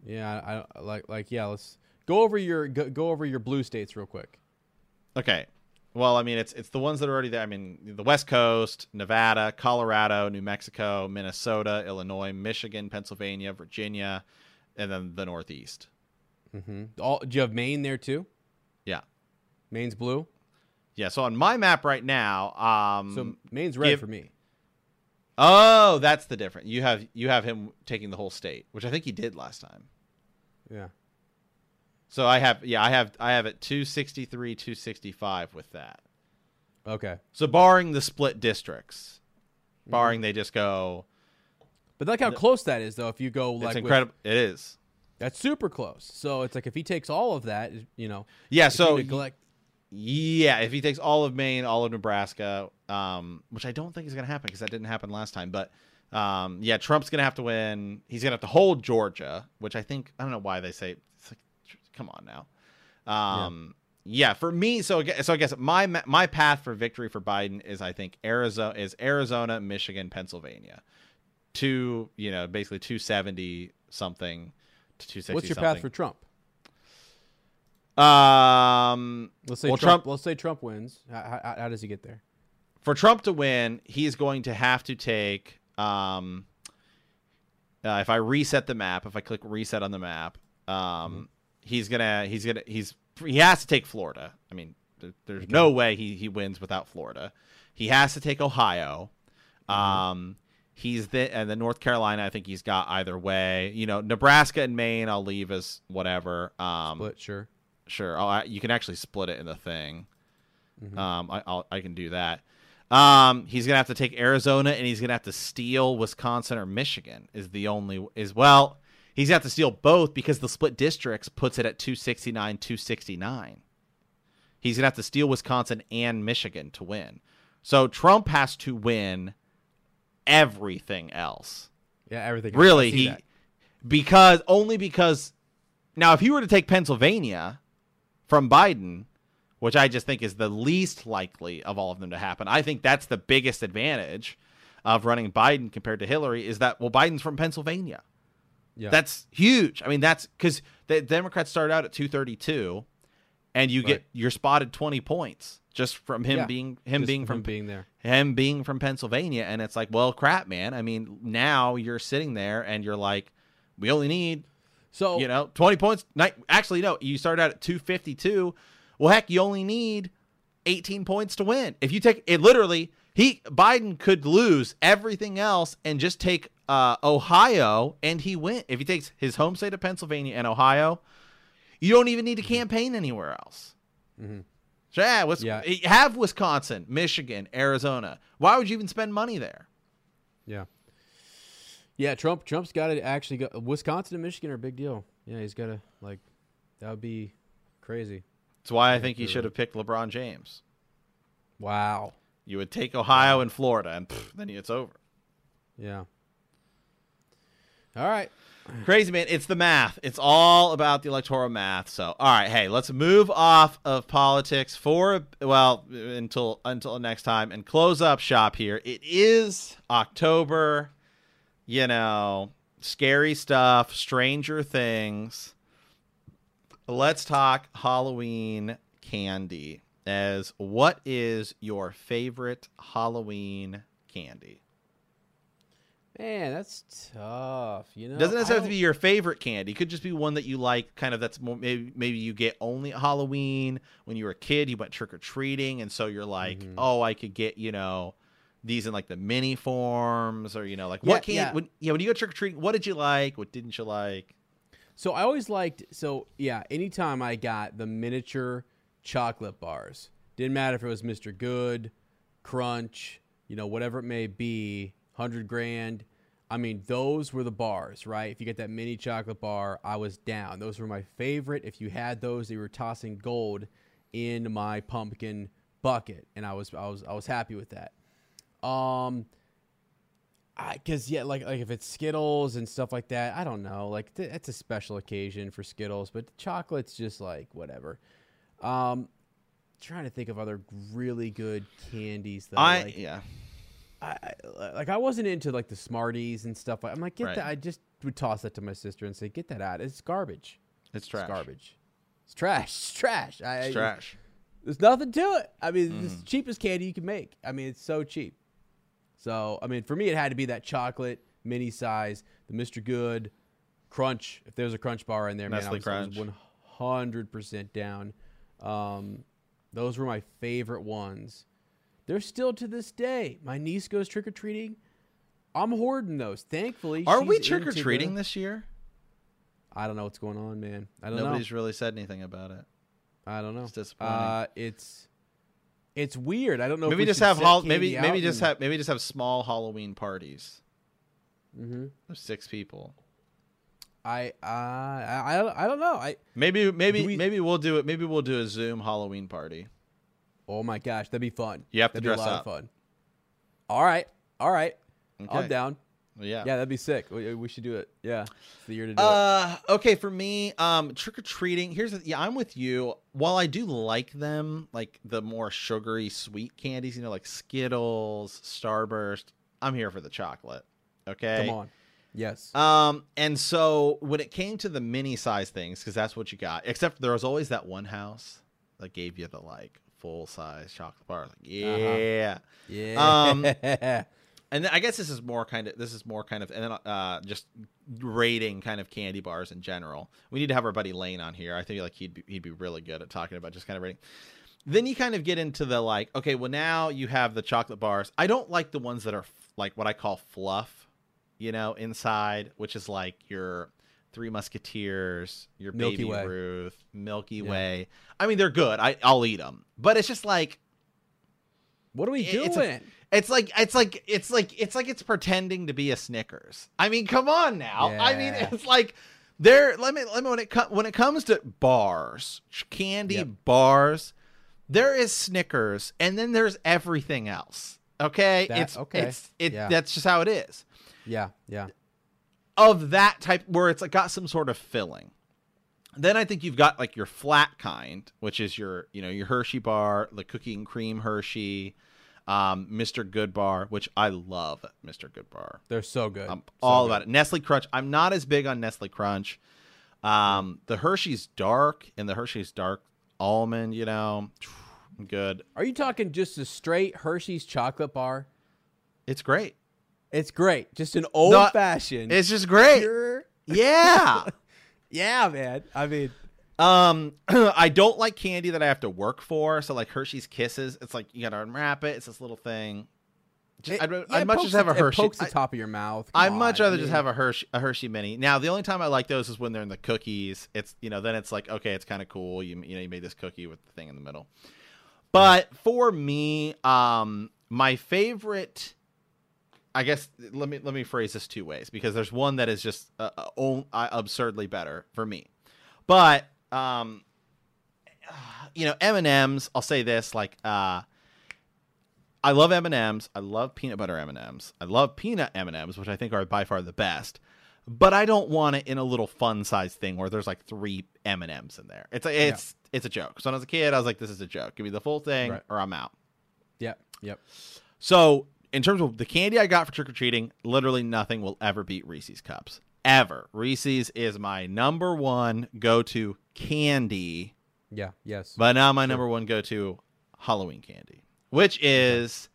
Yeah, I, I like like yeah. Let's go over your go, go over your blue states real quick. Okay. Well, I mean, it's it's the ones that are already there. I mean, the West Coast, Nevada, Colorado, New Mexico, Minnesota, Illinois, Michigan, Pennsylvania, Virginia, and then the Northeast. Mm-hmm. All do you have Maine there too? Yeah. Maine's blue. Yeah. So on my map right now, um, So Maine's red for me. oh, that's the difference. You have you have him taking the whole state, which I think he did last time. Yeah. So I have yeah I have I have it 263 265 with that. Okay. So barring the split districts, barring they just go, But like how close that is, though. If you go like it's with- incredible. It is. That's super close. So it's like if he takes all of that, you know, Yeah. So neglect. Yeah, if he takes all of Maine, all of Nebraska, um, which I don't think is going to happen because that didn't happen last time. But um, yeah, Trump's going to have to win. He's going to have to hold Georgia, which I think I don't know why they say. It's like, come on now. Um, yeah. for me, so I so I guess my my path for victory for Biden is I think Arizona is Arizona, Michigan, Pennsylvania, two you know basically two seventy something to two sixty. What's your path for Trump? Um, Let's say well, Trump, Trump Let's say Trump wins. How, how, how does he get there? for Trump to win, he's going to have to take. Um, uh, if I reset the map, if I click reset on the map, um, he's gonna he's gonna he's he has to take Florida. I mean, there, there's no way he he wins without Florida. He has to take Ohio. Um, he's the and the North Carolina. I think he's got either way. You know, Nebraska and Maine. I'll leave as whatever. Um, But sure. Sure. I'll, I- you can actually split it in the thing. Mm-hmm. Um, I, I'll, I can do that. Um, he's gonna have to take Arizona, and he's gonna have to steal Wisconsin or Michigan. Is the only is well, he's gonna have to steal both because the split districts puts it at 269, 269. He's gonna have to steal Wisconsin and Michigan to win. So Trump has to win everything else Yeah, everything. really he that. because only because now if you were to take Pennsylvania from Biden, which I just think is the least likely of all of them to happen, I think that's the biggest advantage of running Biden compared to Hillary is that well Biden's from Pennsylvania. Yeah. That's huge. I mean that's cuz the Democrats started out at 232 and you Right. get you're spotted 20 points just from him Yeah. being him being from from being there. him being from Pennsylvania, and it's like, well, crap, man. I mean, now you're sitting there and you're like, we only need, So you know, 20 points. Actually, no, you started out at 252. Well, heck, you only need 18 points to win. If you take it literally, he Biden could lose everything else and just take uh, Ohio, and he win. If he takes his home state of Pennsylvania and Ohio, you don't even need to campaign anywhere else. So yeah, Yeah. Eh, have Wisconsin, Michigan, Arizona. Why would you even spend money there? Yeah. Yeah, Trump Trump's got to actually go Wisconsin and Michigan are a big deal. Yeah, he's got to like that would be crazy. That's why I think he should have picked LeBron James. Wow. You would take Ohio and Florida, and pff, then it's over. Yeah. All right. Crazy man, it's the math. It's all about the electoral math. So, all right, hey, let's move off of politics for well until until next time and close up shop here. It is October, you know, scary stuff, Stranger Things. Let's talk Halloween candy. As what is your favorite Halloween candy? Man, that's tough. You know, Doesn't necessarily have to be your favorite candy. It could just be one that you like. Kind of that's more maybe maybe you get only at Halloween. When you were a kid, you went trick or treating, and so you're like, Mm-hmm. oh, I could get you know these in like the mini forms, or you know like Yeah, what can yeah. when yeah when you go trick or treating, what did you like? What didn't you like? So I always liked so yeah, anytime I got the miniature chocolate bars. Didn't matter if it was Mr. Good, Crunch, you know, whatever it may be, 100 grand. I mean, those were the bars, right? If you get that mini chocolate bar, I was down. Those were my favorite. If you had those, they were tossing gold in my pumpkin bucket, and I was I was I was happy with that. Um I because yeah, like like if it's Skittles and stuff like that, I don't know. Like th- that's a special occasion for Skittles, but chocolate's just like whatever. Um, trying to think of other really good candies that I, I like. yeah I, like I wasn't into like the Smarties and stuff. I'm like get Right. that. I just would toss that to my sister and say get that out. It's garbage. it's trash. It's garbage. It's trash. It's trash. I, It's trash. there's nothing to it. I mean, it's Mm. the cheapest candy you can make. I mean, it's so cheap. So, I mean, for me, it had to be that chocolate mini size, the Mr. Good Crunch. If there's a Crunch bar in there, man, I Nestle was, I was 100% down. Um, those were my favorite ones. They're still to this day. My niece goes trick or treating. I'm hoarding those. Thankfully, Are we trick or treating this year? I don't know what's going on, man. I don't know. Nobody's really said anything about it. I don't know. It's disappointing. Uh, it's it's weird. I don't know. maybe just have hol- maybe maybe just have maybe just have small Halloween parties. Mm-hmm. Six people. I uh, I I don't- I don't know. I Maybe maybe we- maybe we'll do it. Maybe we'll do a Zoom Halloween party. Oh my gosh, that'd be fun. You have to that'd dress be a lot up. of fun. All right, all right. I'm down. Yeah. Yeah, that'd be sick. We, we should do it. Yeah, it's the year to do it. Uh, okay, for me, um, trick or treating. Here's the, yeah, I'm with you. While I do like them, like the more sugary, sweet candies, you know, like Skittles, Starburst. I'm here for the chocolate. Okay. Come on. Yes. Um, and so when it came to the mini size things, because that's what you got, except there was always that one house that gave you the like full size chocolate bar. Like, yeah. yeah. um, And I guess this is more kind of this is more kind of and then uh just rating kind of candy bars in general. We need to have our buddy Lane on here. I think like he'd be, he'd be really good at talking about just kind of rating. Then you kind of get into the like okay, well now you have the chocolate bars. I don't like the ones that are f- like what I call fluff, you know, inside, which is like your Three Musketeers, your Milky Baby Way. Ruth, Milky Yeah. Way. I mean, they're good. I I'll eat them, but it's just like what are we it- it's a- doing? it's like it's like it's like it's like it's pretending to be a Snickers. I mean, come on now. I mean, it's like there. Let me let me when it com- when it comes to bars, candy Yep. bars, there is Snickers, and then there's everything else. Okay, That- it's okay. it's it. Yeah. That's just how it is. yeah, yeah. Of that type, where it's like got some sort of filling. Then I think you've got like your flat kind, which is your you know your Hershey bar, the cookie and cream Hershey, um, Mr. Good Bar, which I love Mr. Good Bar. They're so good. I'm So all good. about it. Nestle Crunch. I'm not as big on Nestle Crunch. Um, the Hershey's Dark and the Hershey's Dark Almond, you know, good. Are you talking just a straight Hershey's chocolate bar? It's great. It's great. Just an old fashioned. It's just great. pure. Yeah. Yeah, man. I mean, Um, I don't like candy that I have to work for. So like Hershey's Kisses, it's like you gotta unwrap it. It's this little thing. Just, it- I'd, yeah, I'd much just have a Hershey. It pokes the top of your mouth. Come I'd much rather I just have a Hershey a Hershey mini. Now, the only time I like those is when they're in the cookies. It's you know then it's like okay, it's kind of cool. You you know you made this cookie with the thing in the middle. But for me, um, my favorite, I guess let me let me phrase this two ways because there's one that is just uh, uh, uh, absurdly better for me, but um, you know M and M's. I'll say this like uh. I love M and M's. I love peanut butter M and M's. I love peanut M and M's, which I think are by far the best. But I don't want it in a little fun size thing where there's like three M and M's in there. It's a, it's it's a joke. So when I was a kid, I was like, this is a joke. Give me the full thing, Right. or I'm out. Yep. Yep. So in terms of the candy I got for trick or treating, literally nothing will ever beat Reese's cups. Ever. Reese's is my number one go to candy Yeah. Yes. but now my number one go to Halloween candy, which is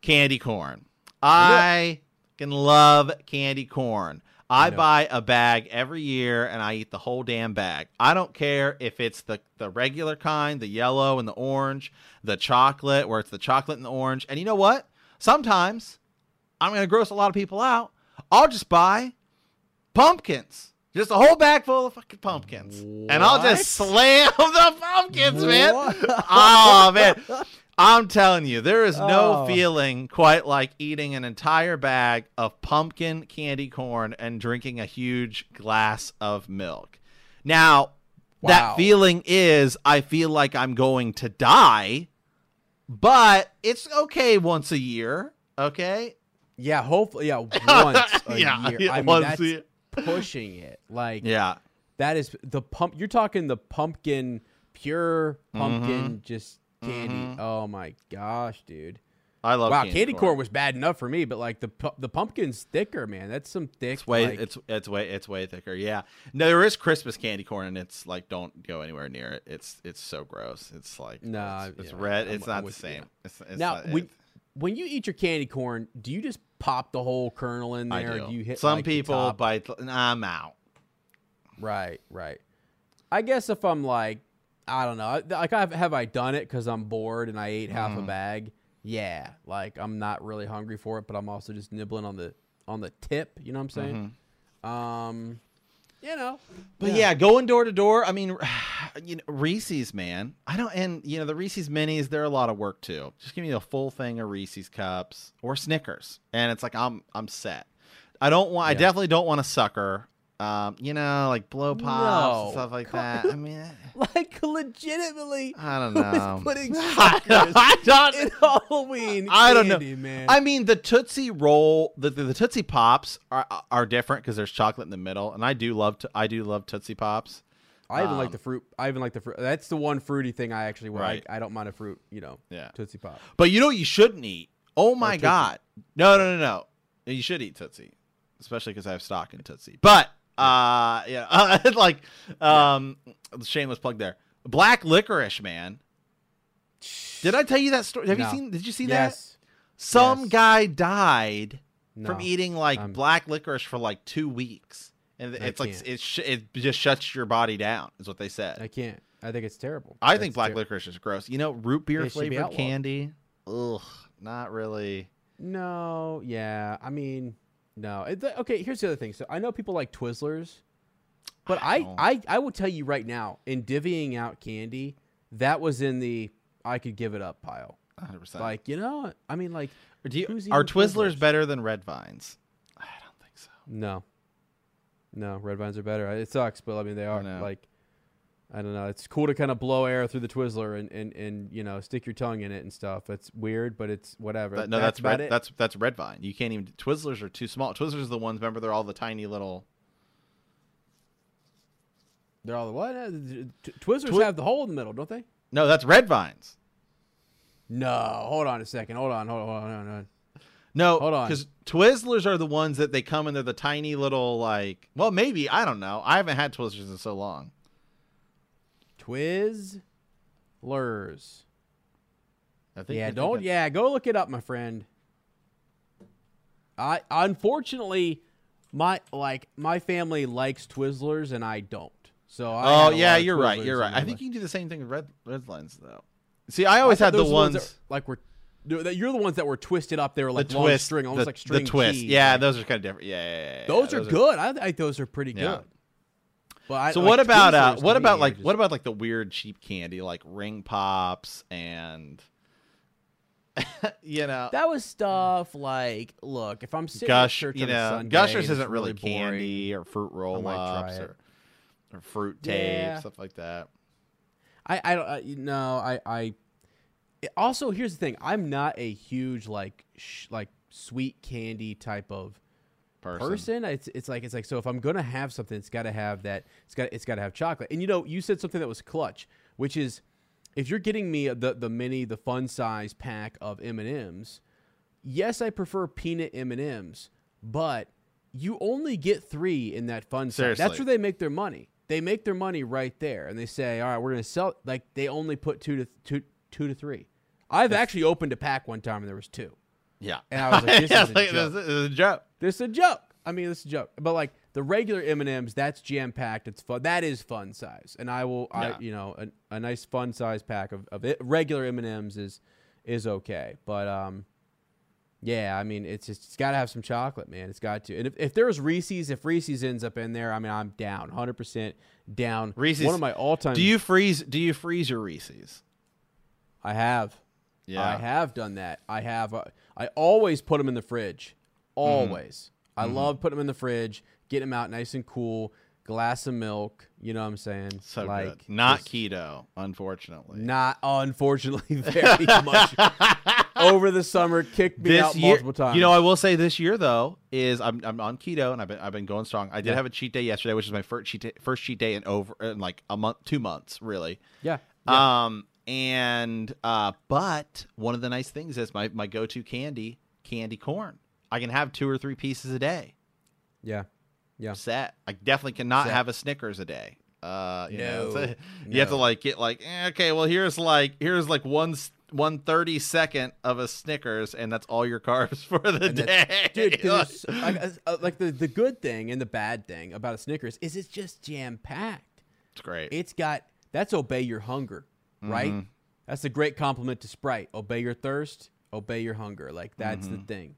candy corn. I can love candy corn. I know. buy a bag every year and I eat the whole damn bag. I don't care if it's the, the regular kind, the yellow and the orange, the chocolate, where it's the chocolate and the orange. And you know what? Sometimes I'm going to gross a lot of people out. I'll just buy pumpkins. Just a whole bag full of fucking pumpkins. And I'll just slam the pumpkins, man. What? oh, man. I'm telling you, there is no Oh. feeling quite like eating an entire bag of pumpkin candy corn and drinking a huge glass of milk. Now, Wow. that feeling is I feel like I'm going to die, but it's okay once a year. Okay. Yeah. Hopefully. Yeah. Once a Yeah, year. yeah, I mean, that's year. pushing it. Like Yeah. that is the pump. You're talking the pumpkin, pure pumpkin, Mm-hmm. just candy. Oh my gosh, dude. I love wow, candy, candy corn. was bad enough for me, but like the the pumpkin's thicker, man. That's some thick. It's way like- it's it's way it's way thicker. Yeah. No, there is Christmas candy corn, and it's like don't go anywhere near it. It's it's so gross. It's like Nah, it's, it's yeah, red. I'm- it's I'm not the you. same. It's, it's now not, when when you eat your candy corn, do you just pop the whole kernel in I there? do. or do you hit Some like, people bite. Nah, I'm out. Right, right. I guess if I'm like, I don't know. Like, I've, have I done it because I'm bored and I ate half Mm-hmm. a bag? Yeah. Like, I'm not really hungry for it, but I'm also just nibbling on the on the tip. You know what I'm saying? Um, you know. Mm-hmm. But yeah. going door to door. I mean, you know, Reese's, man. I don't, and you know, the Reese's minis. They're a lot of work too. Just give me a full thing of Reese's cups or Snickers, and it's like I'm I'm set. I don't want. I definitely don't want a sucker. Um, you know, like blow pops No. and stuff like that. I mean, Like, legitimately, I don't know. putting I don't. in Halloween I don't know. man? I mean, the Tootsie Roll, the the, the Tootsie Pops are are different because there's chocolate in the middle, and I do love to, I do love Tootsie Pops. I even like Um, the fruit. I even like the fruit. That's the one fruity thing I actually where Right. I, I don't mind a fruit. You know, Yeah. Tootsie Pop. But you know what you shouldn't eat? Oh my god! No, no, no, no! You should eat Tootsie, especially because I have stock in Tootsie. But uh, yeah, like um, shameless plug there. Black licorice, man. Did I tell you that story? Have No. you seen? Did you see that? yes. Some Yes. guy died from eating like I'm- black licorice for like two weeks, and I it's like it sh- it just shuts your body down. Is what they said. I can't. I think it's terrible. I That's think black licorice is gross. You know, root beer It should be flavored candy. Ugh, not really. No, yeah. I mean, no. Okay, here's the other thing. So I know people like Twizzlers, but I, don't. I, I will tell you right now, in divvying out candy, that was in the I could give it up pile. 100%. Like, you know, I mean, like, you, are Twizzlers Twizzlers? better than Red Vines? I don't think so. no, no, red vines are better. It sucks, but I mean, they are. Like, I don't know. It's cool to kind of blow air through the Twizzler and, and, and you know stick your tongue in it and stuff. It's weird, but it's whatever. That- no, that's, about red. it. That's that's Red Vine. You can't even. Twizzlers are too small. Twizzlers are the ones. Remember, they're all the tiny little. They're all the what? Uh, Twizzlers Twi- have the hole in the middle, don't they? No, that's Red Vines. No, hold on a second. Hold on, hold on, hold on. Hold on. No, Hold on. because Twizzlers are the ones that they come and they're the tiny little like. Well, maybe I don't know. I haven't had Twizzlers in so long. Twizzlers. I think Yeah, you're don't. thinking- Yeah, go look it up, my friend. I unfortunately, my like my family likes Twizzlers and I don't. So I Oh yeah, you're right. You're right. I think life. you can do the same thing with Red Red Vines though. See, I always I had the those ones. that, like were. that You're the ones that were twisted up. They were the like long twist, string, almost the, like string the twist. cheese. Yeah, Like, those are kind of different. Yeah, yeah, yeah, yeah, those are those good. I think those are pretty Yeah. good. But I, So like, what about uh, what about like just- what about like the weird cheap candy like ring pops and you know That was stuff like, look, if I'm sitting gush at church you know Sunday gushers isn't really, boring, candy or fruit roll ups or, or fruit tape Yeah. stuff like that. I I don't I, no I I. it- also, here's the thing: I'm not a huge like sh- like sweet candy type of Person. person. It's it's like it's like so if I'm gonna have something, it's got to have that. It's got it's got to have chocolate. And you know, you said something that was clutch, which is if you're getting me the the mini the fun size pack of M and M's. Yes, I prefer peanut M and M's, but you only get three in that fun size. That's where they make their money. They make their money right there, and they say, "All right, we're gonna sell." Like they only put two to two two to three. I've actually opened a pack one time and there was two. Yeah. And I was like, this Yeah, is a like, joke. this is a joke. This is a joke. I mean, this is a joke. But like the regular M and M's, that's jam packed. It's fun. That is fun size, and I will, Yeah. I you know, a, a nice fun size pack of, of it, regular M and M's is is okay. But um, yeah, I mean, it's just it's got to have some chocolate, man. It's got to. And if, if there's Reese's, if Reese's ends up in there, I mean, I'm down, hundred percent down. Reese's- one of my all time. Do you freeze do you freeze your Reese's? I have. Yeah. I have done that. I have. Uh, I always put them in the fridge. Always. I love putting them in the fridge, getting them out nice and cool. Glass of milk. You know what I'm saying? So like good. Not just keto, unfortunately. Not unfortunately very much over the summer. Kicked me this out year, multiple times. you know, I will say this year though is I'm I'm on keto and I've been I've been going strong. I did Yeah. have a cheat day yesterday, which is my first cheat day, first cheat day in over in like a month, two months really. yeah. yeah. Um, and uh, but one of the nice things is my my go to candy, candy corn. I can have two or three pieces a day. yeah. Yeah. Set. I definitely cannot Set. have a Snickers a day. Uh, you No. it's a- you have to like get like eh, okay, well here's like here's like one one thirty second of a Snickers, and that's all your carbs for the day. dude, like, uh, like the the good thing and the bad thing about a Snickers is it's just jam packed. it's great. It's got That's obey your hunger, right? Mhm. That's a great compliment to Sprite. Obey your thirst, obey your hunger. Like that's Mm-hmm. the thing.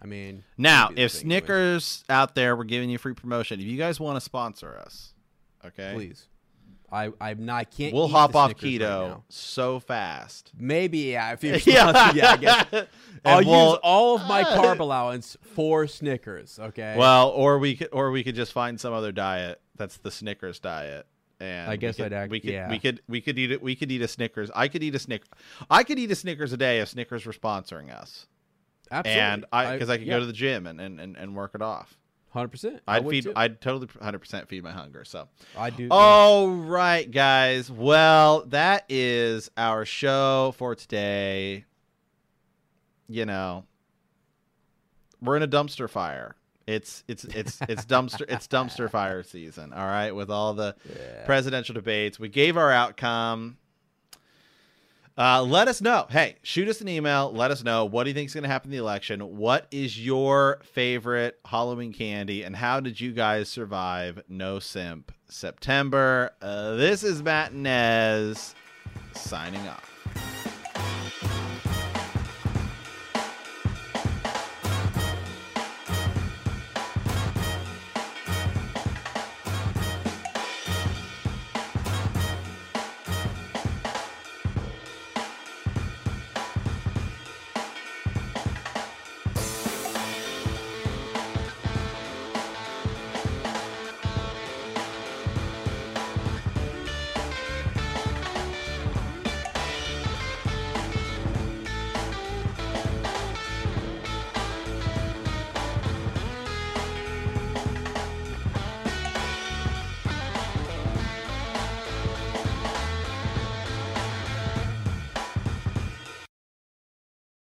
I mean, Now, that'd be the if Snickers out there were giving you free promotion, if you guys want to sponsor us, okay, please. I I'm not. I can't. we'll hop off Snickers keto now. so fast. Maybe yeah. If you're yeah, yeah I guess. I'll we'll, use all of my carb allowance for Snickers. Okay. Well, or we could, or we could just find some other diet that's the Snickers diet. And I guess could, I'd act- we could, yeah. we could, we could eat it. We could eat a Snickers. I could eat a Snicker. I could eat a Snickers a day if Snickers were sponsoring us, absolutely. and I because I, could yeah, go to the gym and, and, and, and work it off. hundred percent. I I'd feed. too. I'd totally, hundred percent feed my hunger. So. I do. All right, guys. Well, that is our show for today. You know, we're in a dumpster fire. It's it's it's it's dumpster it's dumpster fire season. All right, with all the presidential debates, we gave our outcome. Uh, let us know. Hey, shoot us an email. Let us know what do you think is going to happen in the election. What is your favorite Halloween candy, and how did you guys survive No Simp September? Uh, this is Matt Nez signing off.